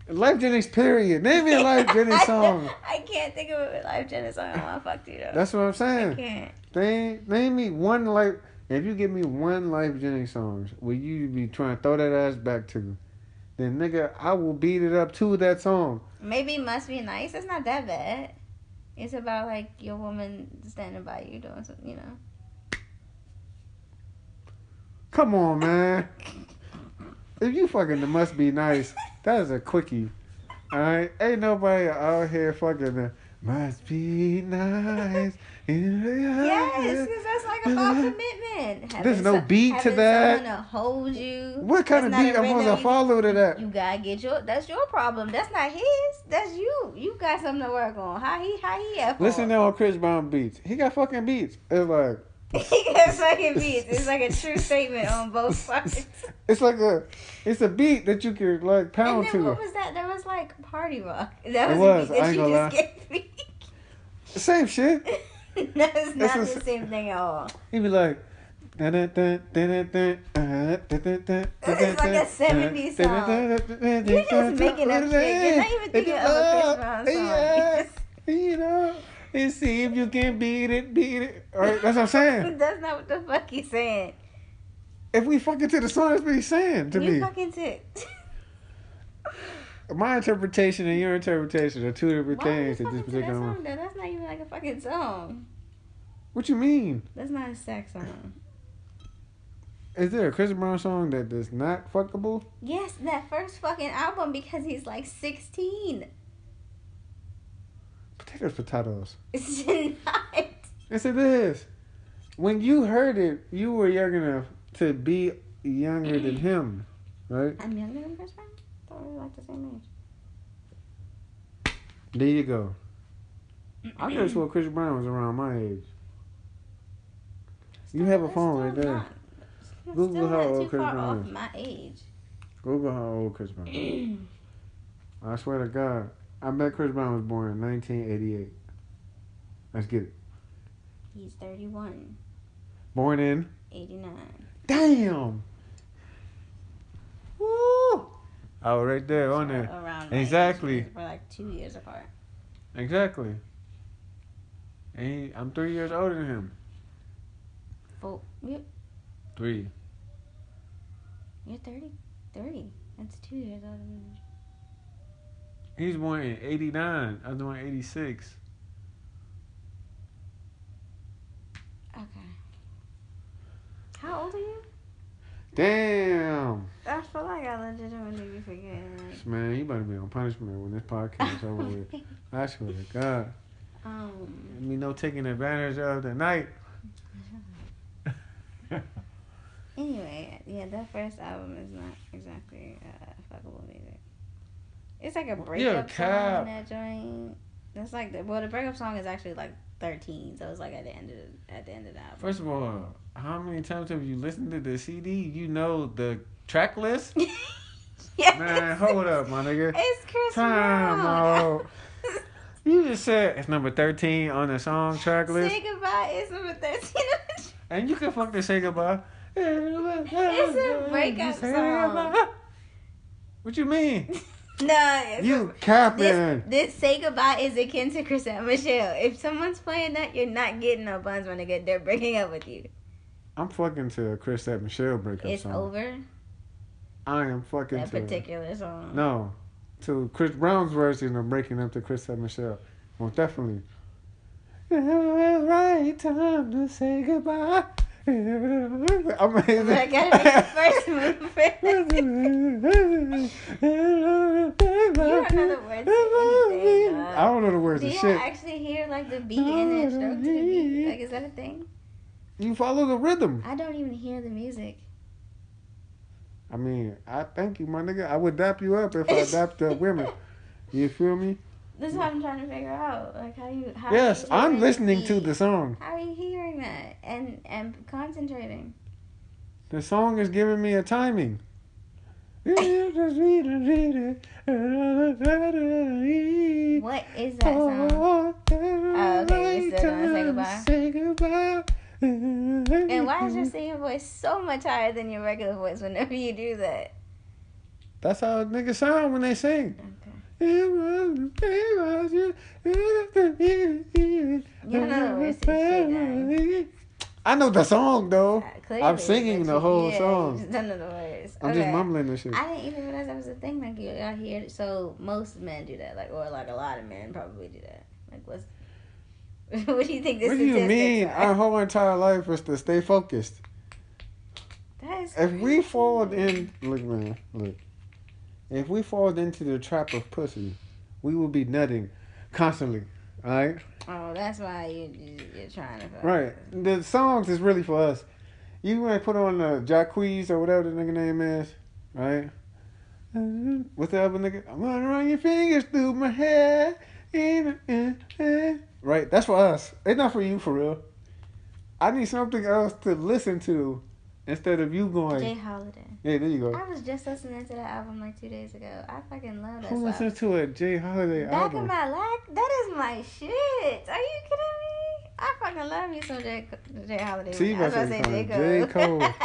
Lyfe Jennings, period. Name me a Life Jennings song. I can't think of a live Jennings song. I want to fuck you though. That's what I'm saying. I can't. Name, name me one Life. If you give me one Lyfe Jennings songs, will you be trying to throw that ass back to? Then nigga, I will beat it up to that song. Maybe must be nice. It's not that bad. It's about like your woman standing by you doing something, you know. Come on, man. if you fucking must be nice, that is a quickie. Alright? Ain't nobody out here fucking uh, must be nice. Yes, because that's like about commitment. Having There's no some- beat to that. Someone to hold you. What kind of That's not beat I'm supposed to follow to that? You gotta get your. That's your problem. That's not his. That's you. You got something to work on. How he? How he at? Listen to on Chris Brown beats. He got fucking beats. It's like he got fucking beats. It's like a true statement on both parts. it's like a it's a beat that you can like pound And then to. what was that? There was like party rock. That was, was, a beat that you just lie. gave me. Same shit. That's not It's the a- same thing at all. He be like. Uh, It's like a 70s song. You're just making up shit. You're not even thinking of a Chris uh, Brown song. yeah, You know, and see if you can beat it, beat it. All right, that's what I'm saying. That's not what the fuck he's saying. If we fucking to the song, that's what he's saying to you me. fucking sick. My interpretation and your interpretation are two different Why things at this to that particular moment. though? That's not even like a fucking song. What you mean? That's not a sex song. Is there a Chris Brown song that is not fuckable? Yes, that first fucking album because he's like 16. Potatoes, potatoes. It's not. Yes, it is. When you heard it, you were young enough to be younger than him, right? I'm younger than Chris Brown? I thought we were like the same age. There you go. I have swore Chris Brown was around my age. You have a phone right there. not- Google how old Chris Brown is. my age. Google how old Chris Brown. is. I swear to God, I bet Chris Brown was born in 1988. Let's get it. He's 31, Born in. 89. Damn. Woo. Oh, right there on there. Around Exactly. We're like two years apart. Exactly. And he, I'm three years older than him. Four. You're, Three. you're 30. 30. That's two years older than me. He's born in 89. I was born in 86. Okay. How old are you? Damn. I feel like I legitimately be forgetting. Man, you better be on punishment when this podcast is over with. I swear to God. Um, Me no taking advantage of the night. anyway, yeah, that first album is not exactly uh, fuckable music. It's like a breakup song that joint. That's like the well, the breakup song is actually like thirteen, so it's like at the end of the, at the end of the album. First of all, how many times have you listened to the CD? You know the track list? yeah, Man, hold up, my nigga. It's Chris Time Brown. You just said it's number 13 on the song track list. Say goodbye. It's number thirteen. And you can fucking say goodbye. It's a breakup song. goodbye. What you mean? no, You capping. This, this say goodbye is akin to Chris and Michelle. If someone's playing that, you're not getting no buns when they get they're breaking up with you. I'm fucking to a Chris and Michelle breakup It's song. It's over. I am fucking That to particular song. No. To Chris Brown's version of breaking up to Chris and Michelle. Most definitely. Right time to say goodbye. Amazing. I gotta make the first move for you don't know the words to anything, dog. I don't know the words Do of you shit. actually hear like the beat in it, stroke to the beat? Like, is that a thing? You follow the rhythm. I don't even hear the music. I mean, I thank you, my nigga. I would dap you up if I dapped up women. You feel me? This is what I'm trying to figure out. Like, how you? How Yes, you I'm listening to the song. How are you hearing that and and concentrating? The song is giving me a timing. What is that song? Oh, okay, you still gonna say goodbye? Say goodbye. And why is your singing voice so much higher than your regular voice whenever you do that? That's how niggas sound when they sing. Okay. You don't know the words to the I know the song though. Uh, clearly, I'm singing the whole yeah, song. Just don't know the words. I'm okay. just mumbling this shit. I didn't even realize that was a thing. Like you out here, so most men do that. Like or like a lot of men probably do that. Like what's what do you think this What do you mean? Our whole entire life is to stay focused. That is If we fall in, look, man, look. If we fall into the trap of pussy, we will be nutting constantly. All right, Oh, that's why you, you you're trying to. right. The songs is really for us. You might put on the Jacquees or whatever the nigga name is, right? What's the other nigga? I'm gonna run your fingers through my hair. Right, that's for us. It's not for you for real. I need something else to listen to instead of you going. J. Holiday. Yeah, there you go. I was just listening to that album like two days ago. I fucking love that Who song. to a J. Holiday Back album? in my life, that is my shit. Are you kidding me? I fucking love me some J. J. Holiday. See, you I was about to say J. J. Cole. Cole.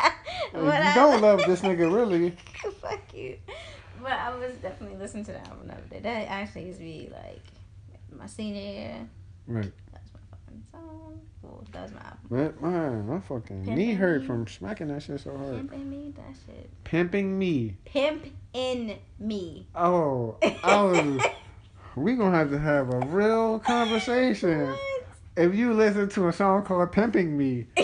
You I- don't love this nigga, really. Fuck you. But I was definitely listening to the album the other day. That actually used to be like my senior year. Right. That's my fucking song. That was my album. Man, man, my fucking Pimpin' knee hurt me. from smacking that shit so hard. Pimping me, that shit. Pimping me. Pimp in me. Oh, I was. we gonna have to have a real conversation What? if you listen to a song called "Pimping Me."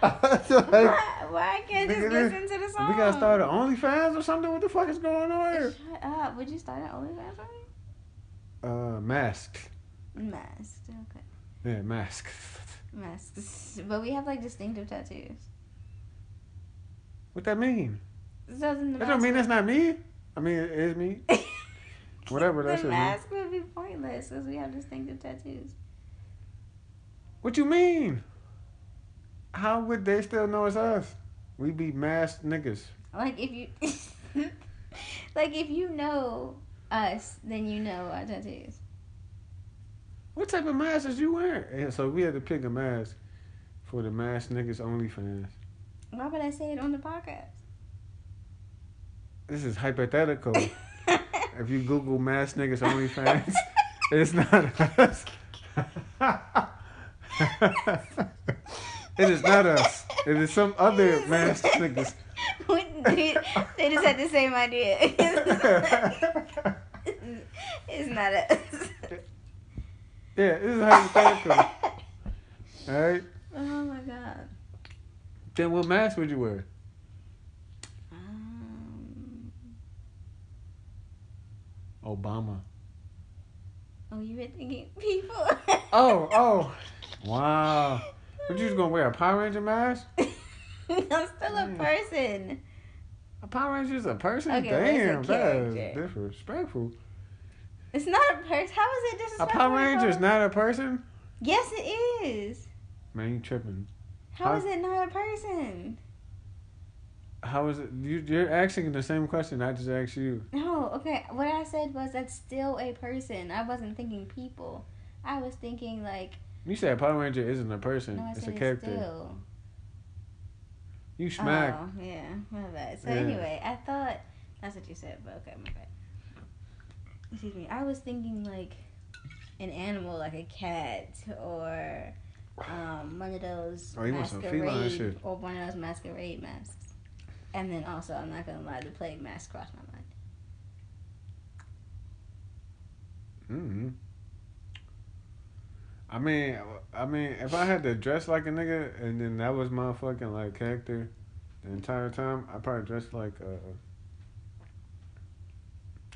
why, why can't just listen to the song? we gotta start an OnlyFans or something. What the fuck is going on here? Shut up. Would you start an OnlyFans? Uh, masked. Masked. Okay. Yeah, masked. Masks. But we have like distinctive tattoos. What that mean? Doesn't That don't mean mask- that's not me. I mean, it is me. Whatever that the mean. mask would be pointless because we have distinctive tattoos. What you mean? How would they still know it's us? We be masked niggas. Like if you, like if you know us, then you know our tattoos. What type of mask is you wearing? Yeah, so we had to pick a mask for the mask niggas OnlyFans. Why would I say it on the podcast? This is hypothetical. if you Google mask niggas OnlyFans, it's not us. it is not us. It is some other mask niggas. they just had the same idea. it's not us. Yeah, this is hypothetical. All right. Oh my god. Then what mask would you wear? Um, Obama. oh, you were thinking people. Oh, oh. Wow. But you just gonna wear a Power Ranger mask? I'm still a hmm. person. A Power Ranger's a person? Okay, Damn, that is disrespectful. It's not a person. How is it just A disrespectful? Power Ranger's not a person? Yes, it is. Man, you tripping. How How- is it not a person? How is it? You, you're asking the same question I just asked you. No, okay. What I said was that's still a person. I wasn't thinking people. I was thinking like You said a Power Ranger isn't a person. no, it's a character. still. You smack. Oh, yeah, my bad. So Yeah. anyway, I thought that's what you said, but okay, my bad. Excuse me. I was thinking like an animal, like a cat or um, one of those Oh, you want some feline masquerade shit. or one of those masquerade masks. And then also, I'm not gonna lie, the plague mask crossed my mind. hmm I mean, I mean, if I had to dress like a nigga and then that was my fucking like character the entire time, I probably dressed like a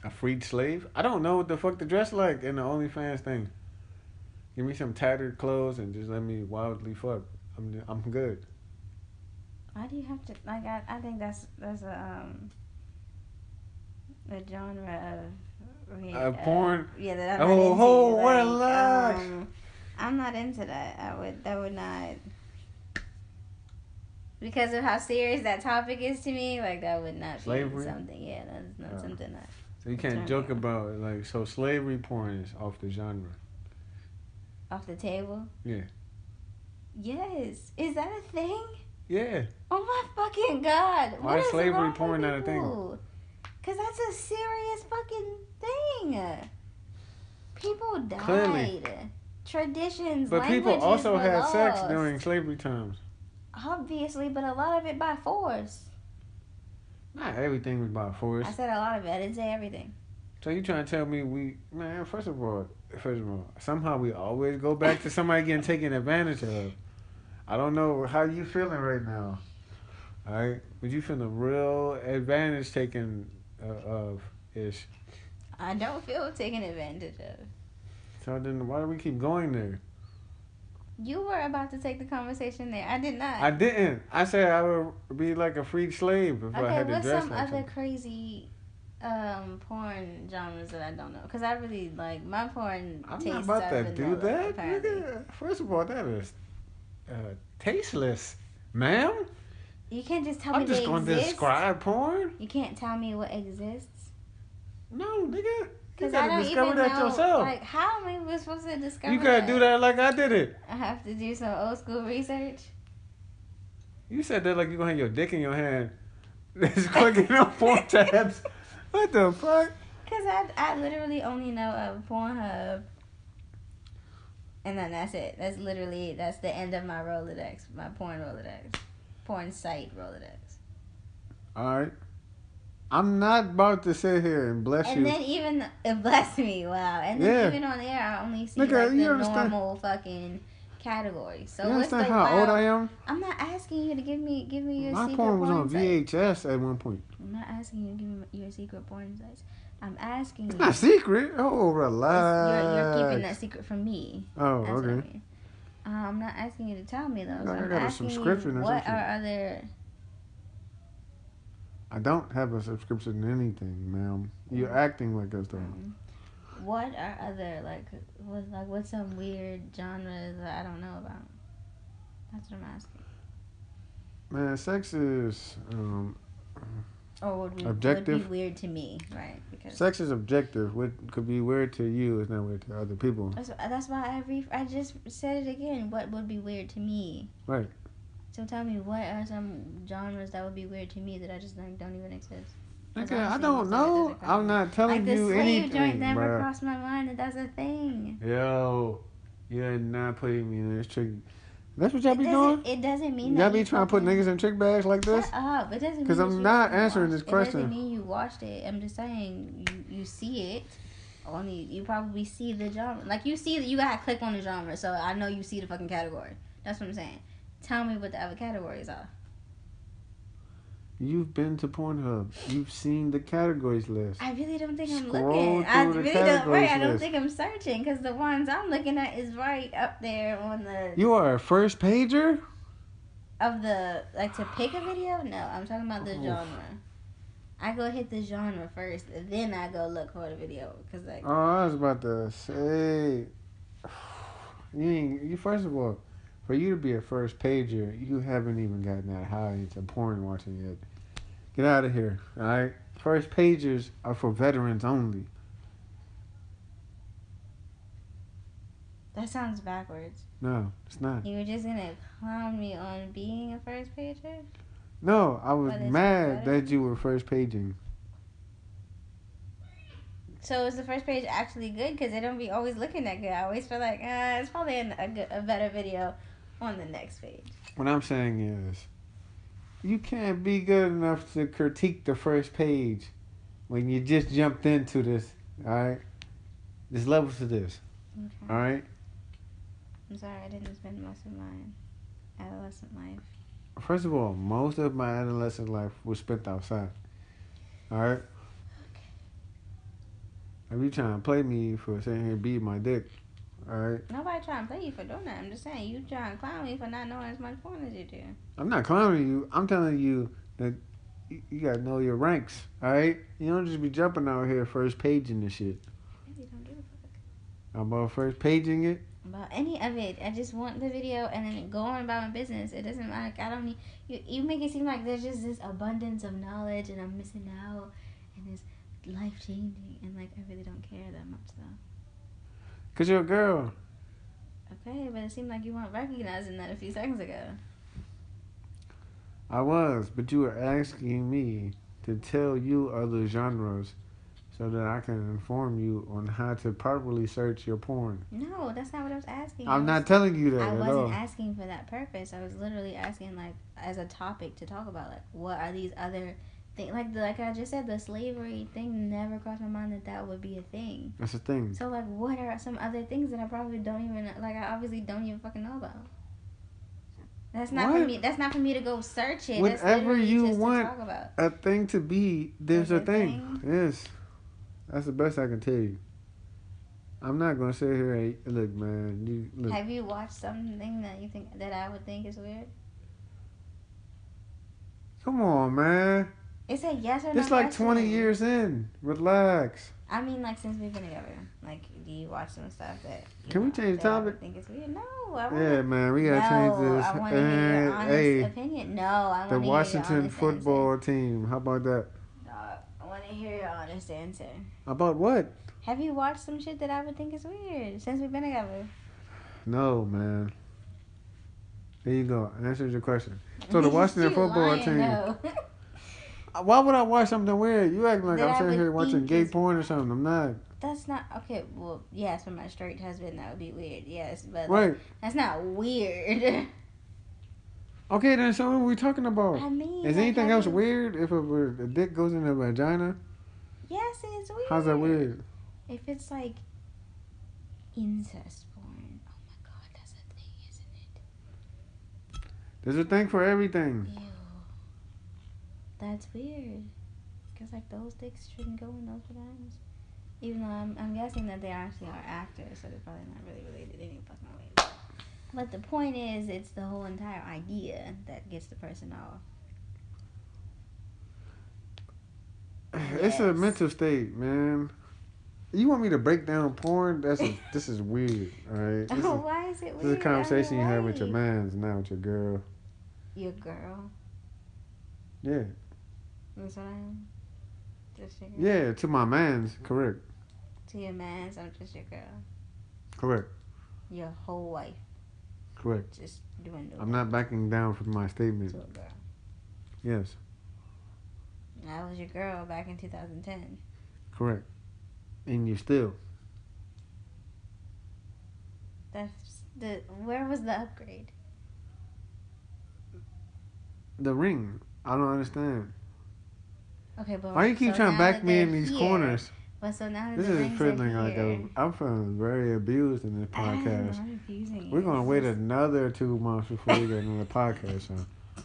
a freed slave. I don't know what the fuck to dress like in the OnlyFans thing. Give me some tattered clothes and just let me wildly fuck. I'm I'm good. Why do you have to like? I, I think that's that's a um a genre of mean, Uh, uh, porn? Yeah, that I'm Oh, not into. oh, what a like, lie. um, I'm not into that. I would that would not because of how serious that topic is to me. Like that would not Slavery? be something. Yeah, that's not something that. So you can't joke about it. Like so, slavery porn is off the genre. Off the table. Yeah. Yes, is that a thing? Yeah. Oh my fucking god! Why What is slavery porn not a thing? Cause that's a serious fucking thing. People died. Clearly. Traditions. But people also had sex during slavery times. Obviously, but a lot of it by force. Not everything was by force. I said a lot of it. I didn't say everything. So you trying to tell me we man? First of all, first of all, somehow we always go back to somebody getting taken advantage of. I don't know how you feeling right now. All right, but you feeling a real advantage taken uh, of ish. I don't feel taken advantage of. So then why do we keep going there? You were about to take the conversation there. I did not. I didn't. I said I would be like a freed slave if I had to dress. Okay, what's some like other something. crazy um porn genres that I don't know? Because I really like my porn I'm tastes not about to do that. nigga. First of all, that is uh, tasteless, ma'am. You can't just tell me this I'm just going to describe porn. You can't tell me what exists. No, nigga. You Because I don't discover even that know. yourself. Like, how am I supposed to discover you gotta do that like I did it. I have to do some old school research. You said that like you're gonna have your dick in your hand. Just clicking on porn tabs. What the fuck? Because I, I literally only know of Pornhub. And then that's it. That's literally, that's the end of my Rolodex. My porn Rolodex. Porn site Rolodex. All right. I'm not about to sit here and bless And you. And then even, bless me, wow. And then Yeah. even on there, I only see Nigga, like the understand- normal fucking category. So you understand how old I am? I'm not asking you to give me give me your My secret porn was porn on. VHS at one point. I'm not asking you to give me your secret porn sites. I'm asking It's you. not secret. Oh, relax. You're, you're keeping that secret from me. Oh, That's what I okay. mean. Uh, I'm not asking you to tell me though. I I'm got a asking subscription you what are other. I don't have a subscription to anything, ma'am. You're Mm. acting like us though. um, What are other like what like what's some weird genres that I don't know about? That's what I'm asking. Man, sex is um, Or would, we, would Objective? be weird to me, right? Because sex is objective. What could be weird to you is not weird to other people. that's, that's why I re- I just said it again. What would be weird to me? Right. So tell me, what are some genres that would be weird to me that I just like don't even exist? Nigga, I don't know. I'm not telling you. anything. Like the slave joint never crossed my mind that that's a thing. Yo, you're not putting me in this trick. That's what y'all It be doing? it doesn't mean that Y'all be trying to put niggas in trick bags like this? Shut up! It doesn't mean 'Cause that I'm not answering watched- this question. It doesn't mean you watched it. I'm just saying you you see it. Only you probably see the genre. Like you see that you gotta click on the genre, so I know you see the fucking category. That's what I'm saying. Tell me what the other categories are. You've been to Pornhub. You've seen the categories list. I really don't think I'm Scroll looking. I really don't. Right, I don't list. think I'm searching because the ones I'm looking at is right up there on the You are a first pager? of the like to pick a video. No, I'm talking about the Oof. genre. I go hit the genre first, then I go look for the video because like Oh, I was about to say. You ain't, you first of all, for you to be a first pager, you haven't even gotten that high into porn watching yet. Get out of here, all right? First pagers are for veterans only. that sounds backwards. No, it's not. You were just gonna clown me on being a first pager. No, I was mad that you were first paging. So is the first page actually good? Because they don't be always looking that good. I always feel like uh, it's probably an, a, good, a better video on the next page. What I'm saying is, you can't be good enough to critique the first page when you just jumped into this. All right, there's levels to this. Okay. All right. I'm sorry, I didn't spend most of my adolescent life. First of all, most of my adolescent life was spent outside. All right. If you trying to play me for sitting here beating my dick, all right. Nobody trying to play you for doing that. I'm just saying you trying to clown me for not knowing as much porn as you do. I'm not clowning you. I'm telling you that you, you gotta know your ranks. All right. You don't just be jumping out here first paging this shit. Maybe don't give a fuck about first paging it. about any of it. I just want the video and then go on about my business. It doesn't matter. I don't need you. You make it seem like there's just this abundance of knowledge and I'm missing out and it's life changing and like I really don't care that much though. Cause you're a girl. Okay, but it seemed like you weren't recognizing that a few seconds ago. I was, but you were asking me to tell you other genres so that I can inform you on how to properly search your porn. No, that's not what I was asking. I'm was- not telling you that I wasn't all. asking for that purpose. I was literally asking like as a topic to talk about. Like, what are these other things? Like the, like I just said, the slavery thing never crossed my mind that that would be a thing. That's a thing. So like, what are some other things that I probably don't even like? I obviously don't even fucking know about. That's not for me. That's not for me to go search it. Whatever you want. to talk about. A thing to be, there's a a thing. Yes. That's the best I can tell you. I'm not gonna sit here and look, man. You look. Have you watched something that you think that I would think is weird? Come on, man. It's a yes or no. It's like 20 years in. Relax. I mean, like since we've been together, like, do you watch some stuff that? Can we change the that I? Think it's weird. No, I want. Yeah, man. We gotta no, change this. I want to hear your honest hey, opinion. No, I want the to hear Washington your honest football team. How about that? No, I want to hear your honest answer. About what? Have you watched some shit that I would think is weird since we've been together? No, man. There you go. Answers your question. So the Washington football lying, team. no. Why would I watch something weird? You acting like That I'm sitting here watching gay porn or something. I'm not. That's not okay. Well, yes, for my straight husband, that would be weird. Yes, but like, that's not weird. Okay, then so what are we talking about? I mean, Is like, anything else weird if a, a dick goes in a vagina? Yes, it's weird. How's that weird? If it's like incest porn, oh my god, that's a thing, isn't it? There's a thing for everything. Ew. That's weird. Cause like those dicks shouldn't go in those vaginas. Even though I'm, I'm guessing that they actually are actors, so they're probably not really related any fucking way. But the point is, it's the whole entire idea that gets the person off. It's a mental state, man. You want me to break down porn? That's a, this is weird. All right. This is, Oh, why is it weird? this is a conversation you have with your mans, not with your girl. Your girl. Yeah. That's what I am. Just your girl. Yeah. To my mans, correct. To your mans, I'm just your girl. Correct. Your whole wife. Correct. Just doing I'm not backing down from my statement. to a girl. Yes. I was your girl back in 2010. Correct. And you still. That's the where was the upgrade? The ring. I don't understand. Okay, but Why you keep so trying to back me in these here- corners? But so now This is feeling like a, I'm feeling very abused in this podcast. We're gonna wait another two months before we get another podcast.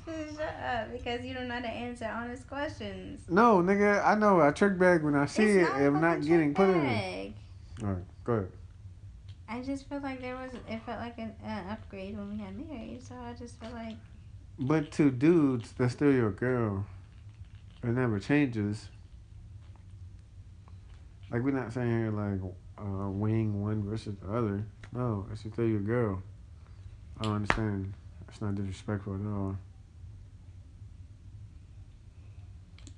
It's shut up because you don't know how to answer honest questions. No, nigga, I know. I trick bag when I see It's it. not I'm not getting put in. bag. All right, go ahead. I just feel like there was it felt like an, an upgrade when we got married, so I just feel like But to dudes, that's still your girl. It never changes. Like we're not saying here like uh, wing one versus the other. No, it's still your girl. I don't understand. It's not disrespectful at all.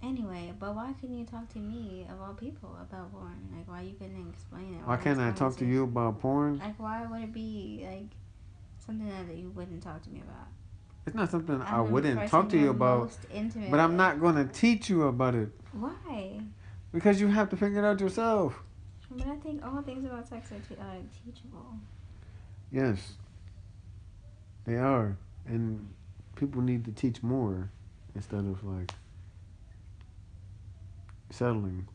anyway. But why couldn't you talk to me of all people about porn? Like why you couldn't explain it? Why it's can't I talk to you about porn? Like why would it be like something that you wouldn't talk to me about? It's not something I I'm the wouldn't talk to you about, but I'm not going to teach you about it Why? because you have to figure it out yourself. But I think all things about sex are te- uh, teachable. Yes, they are, and people need to teach more instead of like settling.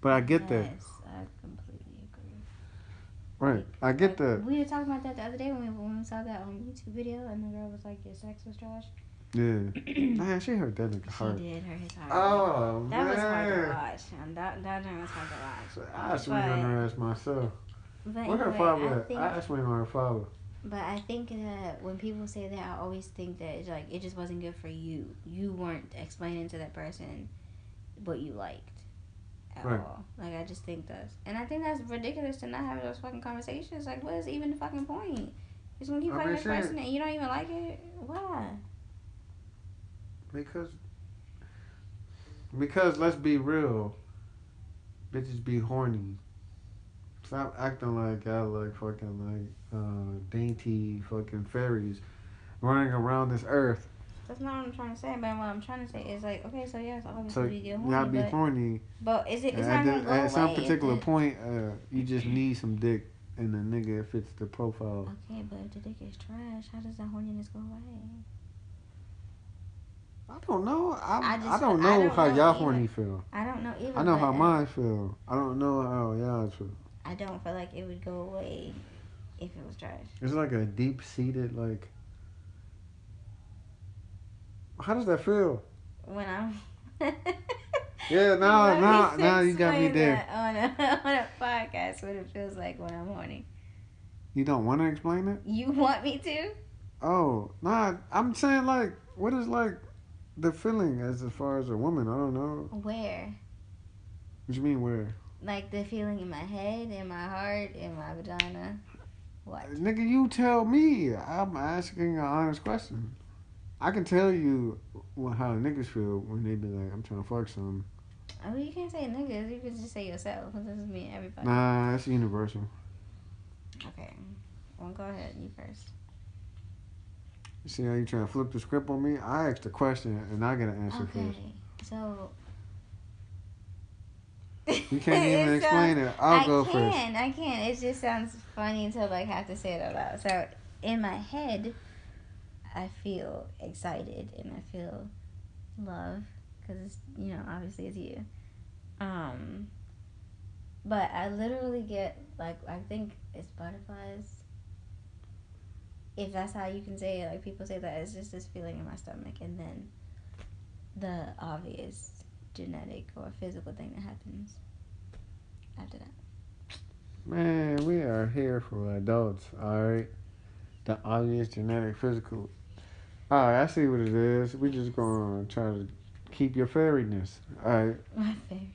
But I get that, I. right? I get Like, that. We were talking about that the other day when we, when we saw that on YouTube video, and the girl was like, "Your sex was trash." Yeah, oh, man, she hurt that nigga She did hurt his heart. Oh that was hard to watch. And that that was hard to watch. So I swing on her ass myself. But Where her father I I swing on her father. but I think that when people say that, I always think that it's like it just wasn't good for you. You weren't explaining to that person what you liked at Right. all. Like I just think that's, and I think that's ridiculous to not have those fucking conversations. Like, what is even the fucking point? You're just gonna keep fucking this person and you don't even like it. Why? Because, because let's be real, bitches be horny. Stop acting like y'all like fucking like uh, dainty fucking fairies running around this earth. That's not what I'm trying to say. But what I'm trying to say is like, okay, so yes, obviously So we get horny, y'all be but, horny. but is it? It's and not at, gonna the- go at some away particular the- point, uh, you just need some dick, and the nigga fits the profile. Okay, but if the dick is trash, how does that horniness go away? I don't know. I, I I, don't I know don't how know y'all either. horny feel. I don't know either. I know how mine feel. I don't know how y'all feel. I don't feel like it would go away if it was trash. It's like a deep seated like. How does that feel? When I'm. Yeah, me now, now you got me there. On a, on a podcast, what it feels like when I'm horny. You don't want to explain it? You want me to? Oh, nah. I'm saying like, what is like the feeling as as far as a woman? I don't know. Where? What you mean where? Like the feeling in my head, in my heart, in my vagina. What? Nigga, you tell me. I'm asking an honest question. I can tell you what, how niggas feel when they be like, I'm trying to fuck some. Oh, you can't say niggas. You can just say yourself. It doesn't mean everybody. Nah, it's universal. Okay. Well, go ahead. You first. You see how you trying to flip the script on me? I asked a question and I get an answer Okay. first. So. You can't even It explain sounds- it. I'll I go can, first. I can. It just sounds funny to like have to say it out loud. So in my head, I feel excited and I feel love because you know obviously it's you. Um. But I literally get like I think it's butterflies. If that's how you can say it, like people say that it's just this feeling in my stomach, and then the obvious genetic or physical thing that happens after that. Man, we are here for adults, alright? The obvious genetic physical. Alright, I see what it is. We just gonna try to keep your fairiness. Alright. My favorite.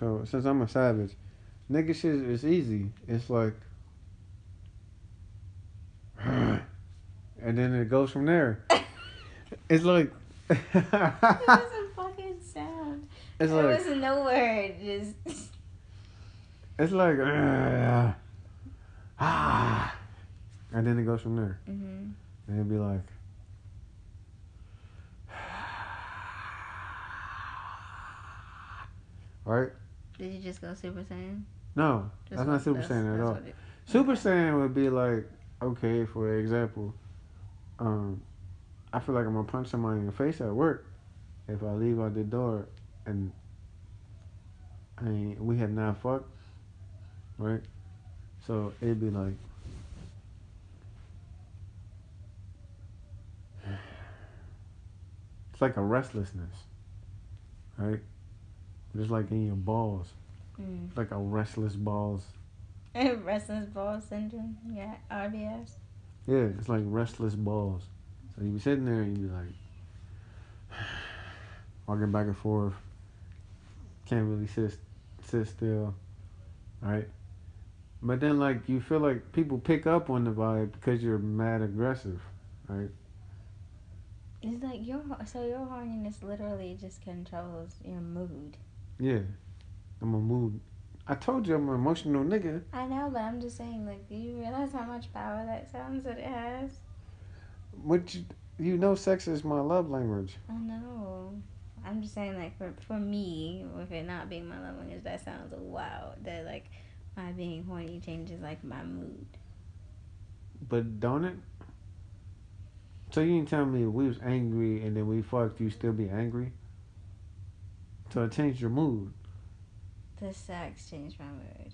So since I'm a savage, nigga shit is easy. It's like and then it goes from there. It's like It was a fucking sound. it's there like was nowhere. word. Just it's like ah and then it goes from there. hmm And it'd be like Right? Did you just go Super Saiyan? No, Just that's not Super that's- Saiyan at all. it- Super okay. Saiyan would be like, okay, for example, um, I feel like I'm gonna punch somebody in the face at work if I leave out the door and I mean, we have not fucked, right? So it'd be like, It's like a restlessness, right? Just like in your balls, Mm. like a restless balls. Restless ball syndrome. Yeah, RBS. Yeah, it's like restless balls. So you be sitting there and you be like walking back and forth. Can't really sit sit still. Right? But then like you feel like people pick up on the vibe because you're mad aggressive, right? It's like your so your horniness literally just controls your mood. Yeah. I'm a mood. I told you I'm an emotional nigga. I know, but I'm just saying, like, do you realize how much power that sounds that it has? Which, you know sex is my love language. I know. I'm just saying, like, for for me, with it not being my love language, that sounds wild. That like my being horny changes like my mood. But don't it? So you can tell me if we was angry and then we fucked, you still be angry? So it changed your mood. The sex changed my mood,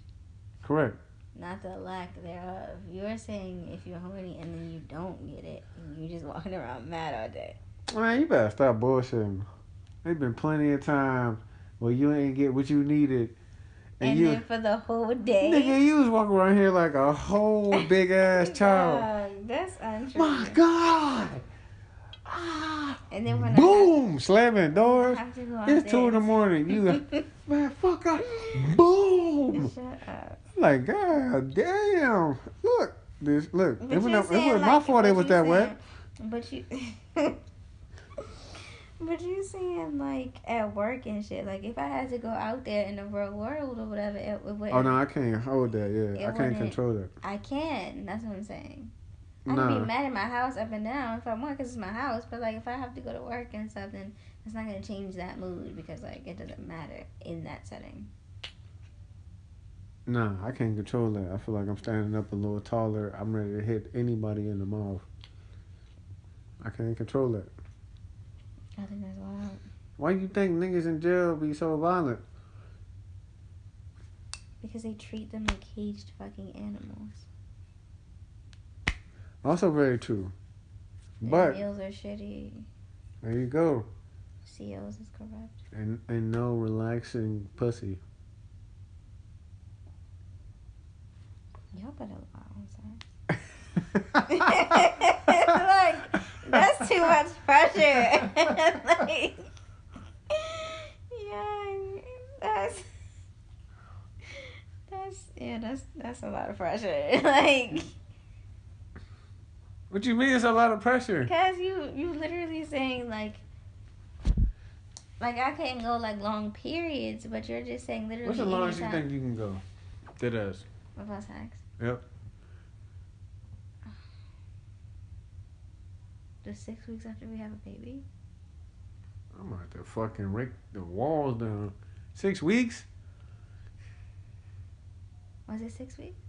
Correct. not the lack thereof. You're saying if you're horny and then you don't get it, and you just walking around mad all day. Man, you better stop bullshitting. There's been plenty of times where you ain't get what you needed. And, And, you then for the whole day. Nigga, you was walking around here like a whole big ass child. Dog, that's untrue. My God. Ah. And then when Boom! Slamming doors. I have to go on It's two in the morning. You man, fuck up. Boom! Shut up. Like, God damn. Look. This look. But It was, it was my fault it was that saying- wet. But you But you saying like at work and shit, like if I had to go out there in the real world or whatever, it, it would Oh no, I can't hold that, yeah. I can't control that. I can. That's what I'm saying. I can Nah. be mad at my house up and down if I want because it's my house. But like if I have to go to work and stuff, then it's not gonna change that mood because like it doesn't matter in that setting. Nah, I can't control that. I feel like I'm standing up a little taller. I'm ready to hit anybody in the mouth. I can't control that. I think that's wild. Why do you think niggas in jail be so violent? Because they treat them like caged fucking animals. Also very true. Their But meals are shitty. there you go. COs is corrupt. And and no relaxing pussy. Y'all better allow like that's too much pressure. like, yeah, that's that's yeah, that's that's a lot of pressure. like, What you mean it's a lot of pressure? cause you you literally saying like. Like I can't go like long periods, but you're just saying literally. What's the longest you think you can go? Dead ass. Without sex? Yep. Just six weeks after we have a baby? I'm about to fucking rake the walls down. Six weeks? Was it six weeks?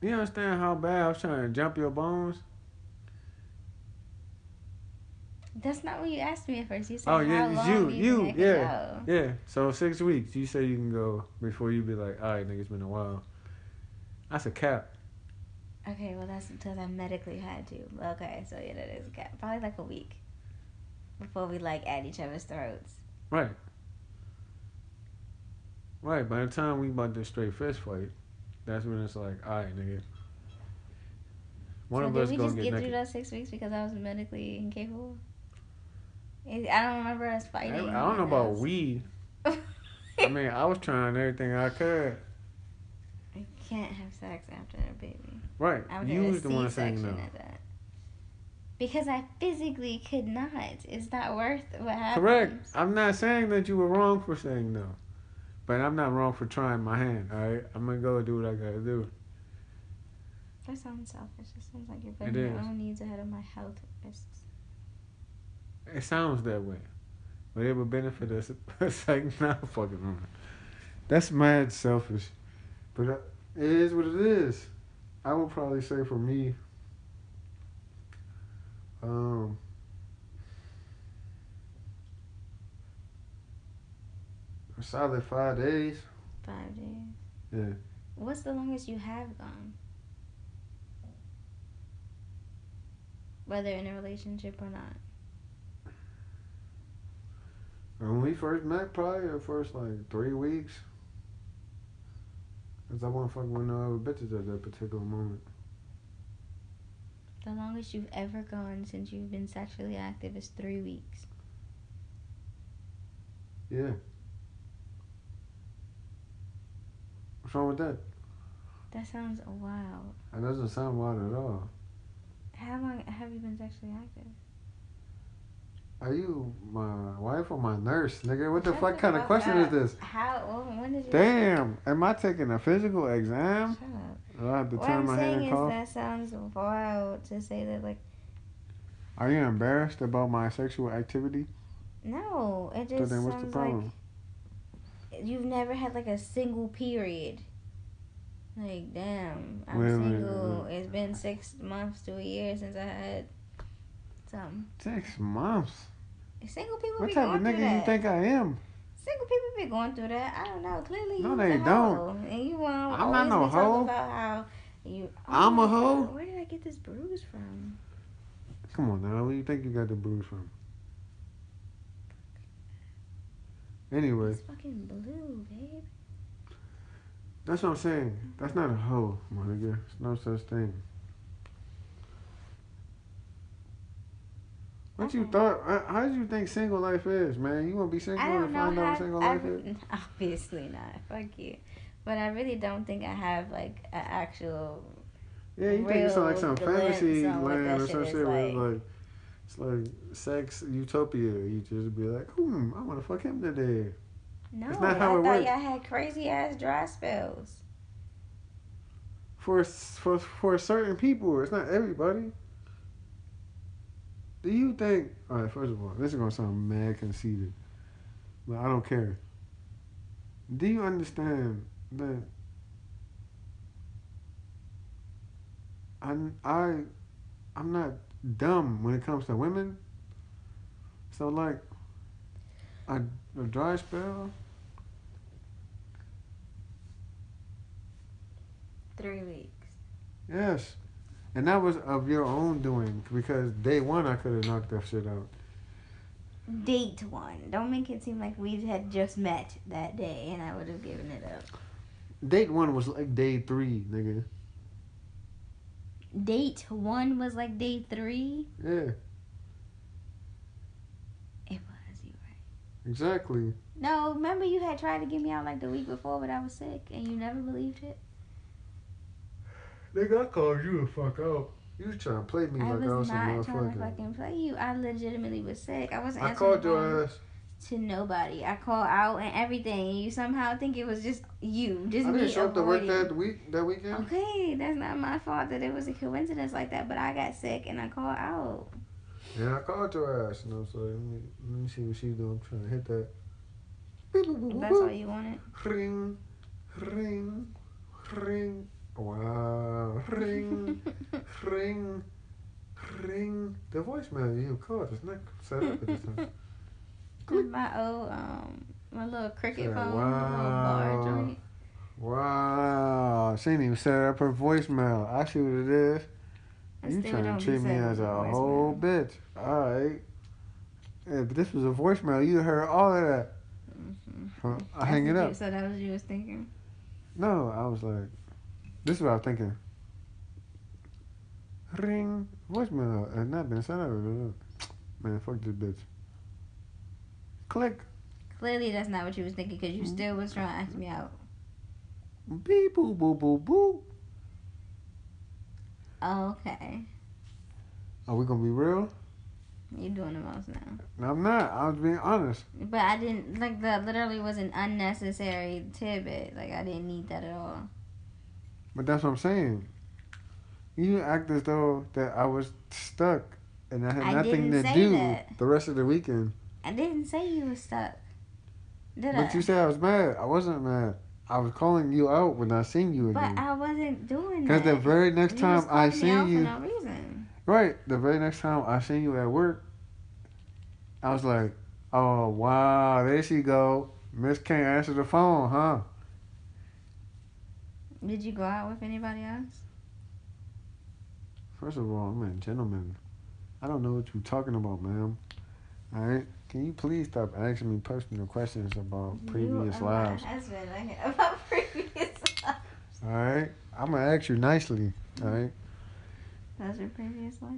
You understand how bad I was trying to jump your bones? That's not what you asked me at first. You said Oh, how yeah, it's long you, you, you, yeah. go? Yeah, so six weeks. You say you can go before you be like, all right, nigga, it's been a while. That's a cap. Okay, well that's because I medically had to. Okay, so yeah, that is a cap. Probably like a week before we like at each other's throats. Right. Right, by the time we about to straight fist fight, that's when it's like, all right, nigga. One so of did us we gonna just get get through those six weeks because I was medically incapable? I I don't remember us fighting. I don't know about we. I mean, I was trying everything I could. I can't have sex after a baby. Right. I would You was the one saying no. that. Because I physically could not. It's not worth what happens. Correct. I'm not saying that you were wrong for saying no. But I'm not wrong for trying my hand, alright? I'm gonna go do what I gotta do. That sounds selfish. It sounds like you're It putting your is. own needs ahead of my health risks. It sounds that way. But it would benefit us. it's like, nah, fucking on. That's mad selfish. But uh, it is what it is. I would probably say for me, um, a solid five days. Five days. Yeah. What's the longest you have gone? Whether in a relationship or not. When we first met, probably the first like three weeks. Cause I wasn't fucking with no other bitches at that particular moment. The longest you've ever gone since you've been sexually active is three weeks. Yeah. What's wrong with that? That sounds wild. That doesn't sound wild at all. How long have you been sexually active? Are you my wife or my nurse, nigga? What the Shut fuck the kind of question up. is this? How? When, when did you? Damn, am I taking a physical exam? Shut up. Do I have to What turn I'm my saying is cough? that sounds wild to say that like Are you embarrassed about my sexual activity? no. It So just then what's the sounds problem? like you've never had like a single period. Like damn, I'm Wait single. wait. It's been six months to a year since I had some. Six months. Single people What be type of nigga that. you think I am? Single people be going through that. I don't know. Clearly, No, they don't. And you want I'm not no hoe. about how you. Oh I'm a hoe? God, Where did I get this bruise from? Come on now, where do you think you got the bruise from? Anyway, It's fucking blue, babe. that's what I'm saying. That's not a hoe, my nigga. It's no such thing. What you thought? uh, How did you think single life is, man? You want to be single and find out what single I, life is? obviously not. Fuck you. But I really don't think I have like an actual. Yeah, you think it's like some fantasy land or some shit where it's like. It's like sex utopia. You just be like, hmm, I want to fuck him today. No, It's not how I it thought works. y'all had crazy ass dry spells. For for for certain people, it's not everybody. Do you think? All right, first of all, this is gonna sound mad conceited, but I don't care. Do you understand that? I I I'm not dumb when it comes to women. So like, a, a dry spell. Three weeks. Yes. And that was of your own doing because day one I could have knocked that shit out. Date one. Don't make it seem like we had just met that day and I would have given it up. Date one was like day three, nigga. Date one was like day three. Yeah, It was you right. exactly. No, remember you had tried to get me out like the week before, but I was sick and you never believed it. Nigga, I called you the fuck out. You was trying to play me I like was I was not trying to fucking play you. I legitimately was sick. I wasn't I called your ass. To nobody. I called out and everything. And you somehow think it was just you, just I me didn't show up to work that week. That weekend. Okay, that's not my fault that it was a coincidence like that. But I got sick and I called out. Yeah, I called your ass. You know, so let me, let me see what she's doing. I'm trying to hit that. Beep, boop, boop, That's all you wanted. Ring, ring, ring. Wow. Ring, ring, ring. The voicemail you called is not set up at this time. Click. my old um my little cricket phone, the little bar joint. Wow. She ain't even set up her voicemail. I see what it is. I you trying to treat me as a up whole voicemail. bitch. Alright. Yeah, but this was a voicemail. You heard all of that. Mhm. Huh? I hang it you- up. So that was you was thinking. No, I was like, this is what I was thinking. Ring, voicemail, and not been set up. Man, fuck this bitch. Click, Clearly, that's not what you was thinking because you Mm-hmm. still was trying to ask me out. beep, boo, boo, boo, boo. Okay. Are we gonna be real? You're doing the most now. No, I'm not. I was being honest. But I didn't like that. Literally was an unnecessary tidbit. Like I didn't need that at all. But that's what I'm saying. You act as though that I was stuck and I had I nothing to do that. the rest of the weekend. I didn't say you was stuck. Did But I? you said I was mad. I wasn't mad. I was calling you out when I seen you but. I wasn't doing Because that. the very next You time I seen you, for no reason. right, the very next time I seen you at work, I was like, oh, wow, there she go. Miss can't answer the phone, huh? Did you go out with anybody else? First of all, I'm a gentleman. I don't know what you're talking about, ma'am. All right. Can you please stop asking me personal questions about previous you are lives? My husband, I about previous lives. All right. I'm gonna ask you nicely. All right. That's your previous life.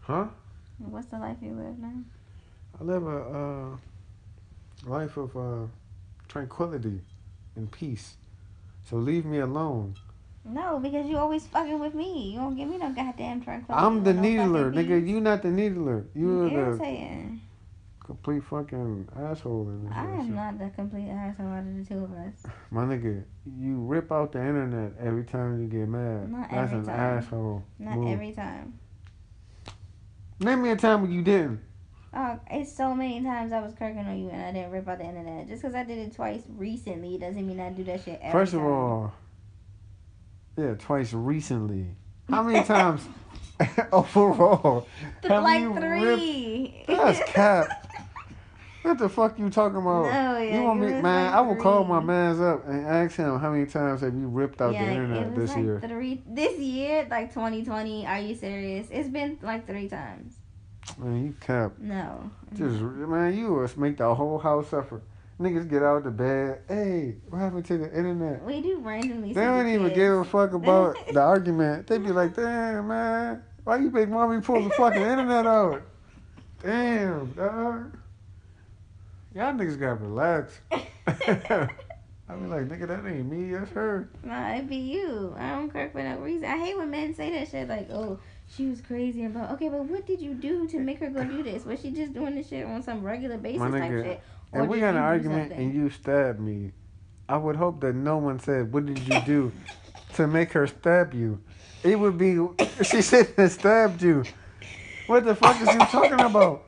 Huh? What's the life you live now? I live a uh, life of uh, tranquility and peace. So leave me alone. No, because you always fucking with me. You don't give me no goddamn tranquility. I'm the no needler, nigga. You not the needler. You're You the irritating. Complete fucking asshole in this. I am relationship. not the complete asshole out of the two of us. My nigga, you rip out the internet every time you get mad. Not That's every an time. asshole. Not move. every time. Name me a time when you didn't. Oh, it's so many times I was kirking on you and I didn't rip out the internet. Just because I did it twice recently doesn't mean I do that shit every First of time. all, yeah, twice recently. How many times overall? Th- like you ripped- three. That's cap. What the fuck you talking about? No, yeah, you want me, man? like I will call my mans up and ask him how many times have you ripped out yeah, the it internet was this like year? three this year, like 2020. Are you serious? It's been like three times. Man, you cap. No. Just man, you was make the whole house suffer. Niggas get out of the bed. Hey, what happened to the internet? We do randomly. They don't the even kids. give a fuck about the argument. They be like, damn man, why you make mommy pull the fucking internet out? Damn, dog. Y'all niggas gotta relax. I mean, like, nigga, that ain't me, that's her. Nah, it be you. I don't care for no reason. I hate when men say that shit like, oh, she was crazy about. Okay, but what did you do to make her go do this? Was she just doing this shit on some regular basis My type nigga, shit? If we got an argument something? and you stab me, I would hope that no one said, What did you do to make her stab you? It would be, she said and stabbed you. What the fuck is you talking about?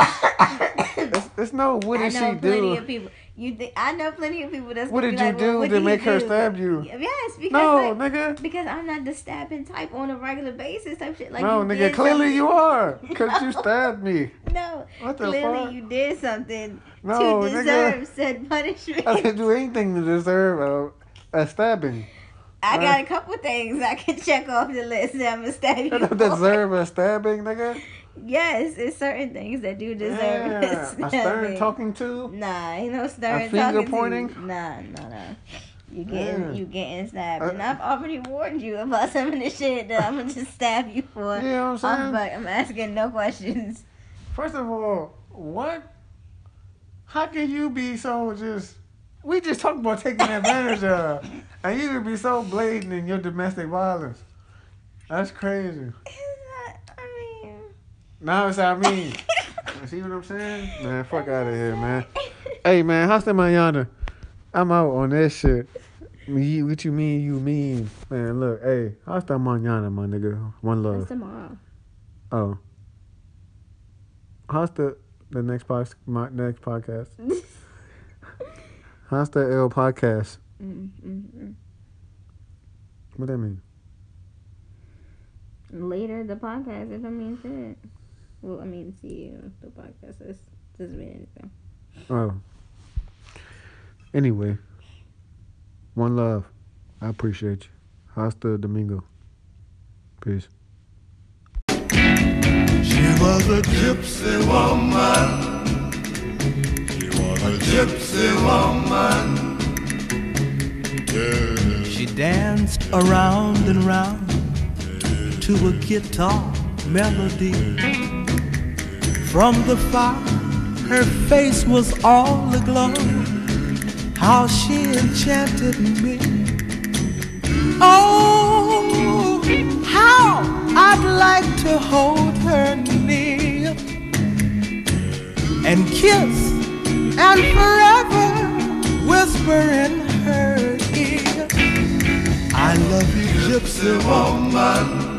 It's, it's no, what I did know she plenty do? of people. You, th- I know plenty of people that's. What did you like, do what to make her do? stab you? Yes, because No, like, nigga. because I'm not the stabbing type on a regular basis type shit. Like no, nigga, clearly something- you are. Because you stabbed me. No, What the clearly fuck? you did something No, to nigga. deserve said punishment. I didn't do anything to deserve a, a stabbing. I got a couple things I can check off the list that I'm gonna stab you I don't deserve a stabbing, nigga. Yes, it's certain things that do deserve Yeah, a stern talking to. Nah, ain't no stern finger talking to pointing? you. Nah, nah, nah. You getting Yeah. you getting stabbed, Uh, and I've already warned you about some of the shit that I'm gonna just stab you for. You know what I'm saying? I'm, like, I'm asking no questions. First of all, what? How can you be so just? We just talked about taking advantage of, and you can be so blatant in your domestic violence. That's crazy. It's not. I mean. Now it's I mean. You See what I'm saying? Man, fuck out of here, man. Hey, man, how's my yonder? I'm out on that shit. Me, what you mean? You mean, man? Look, hey, how's my yonder, my nigga? One love. That's tomorrow. Oh. How's the the next pod, my next podcast? How's the L podcast? mm, mm, mm. What that mean? Later, the podcast. It don't mean shit. Well, I mean, see you. The podcast is doesn't mean anything. Oh. Anyway, one love. I appreciate you. Hasta Domingo. Peace. She was a gypsy woman. She was a gypsy woman. Yeah. She danced around and round to a guitar melody. From the fire, her face was all aglow. How she enchanted me. Oh, how I'd like to hold her near and kiss and forever whisper in her ear. I love you, gypsy woman.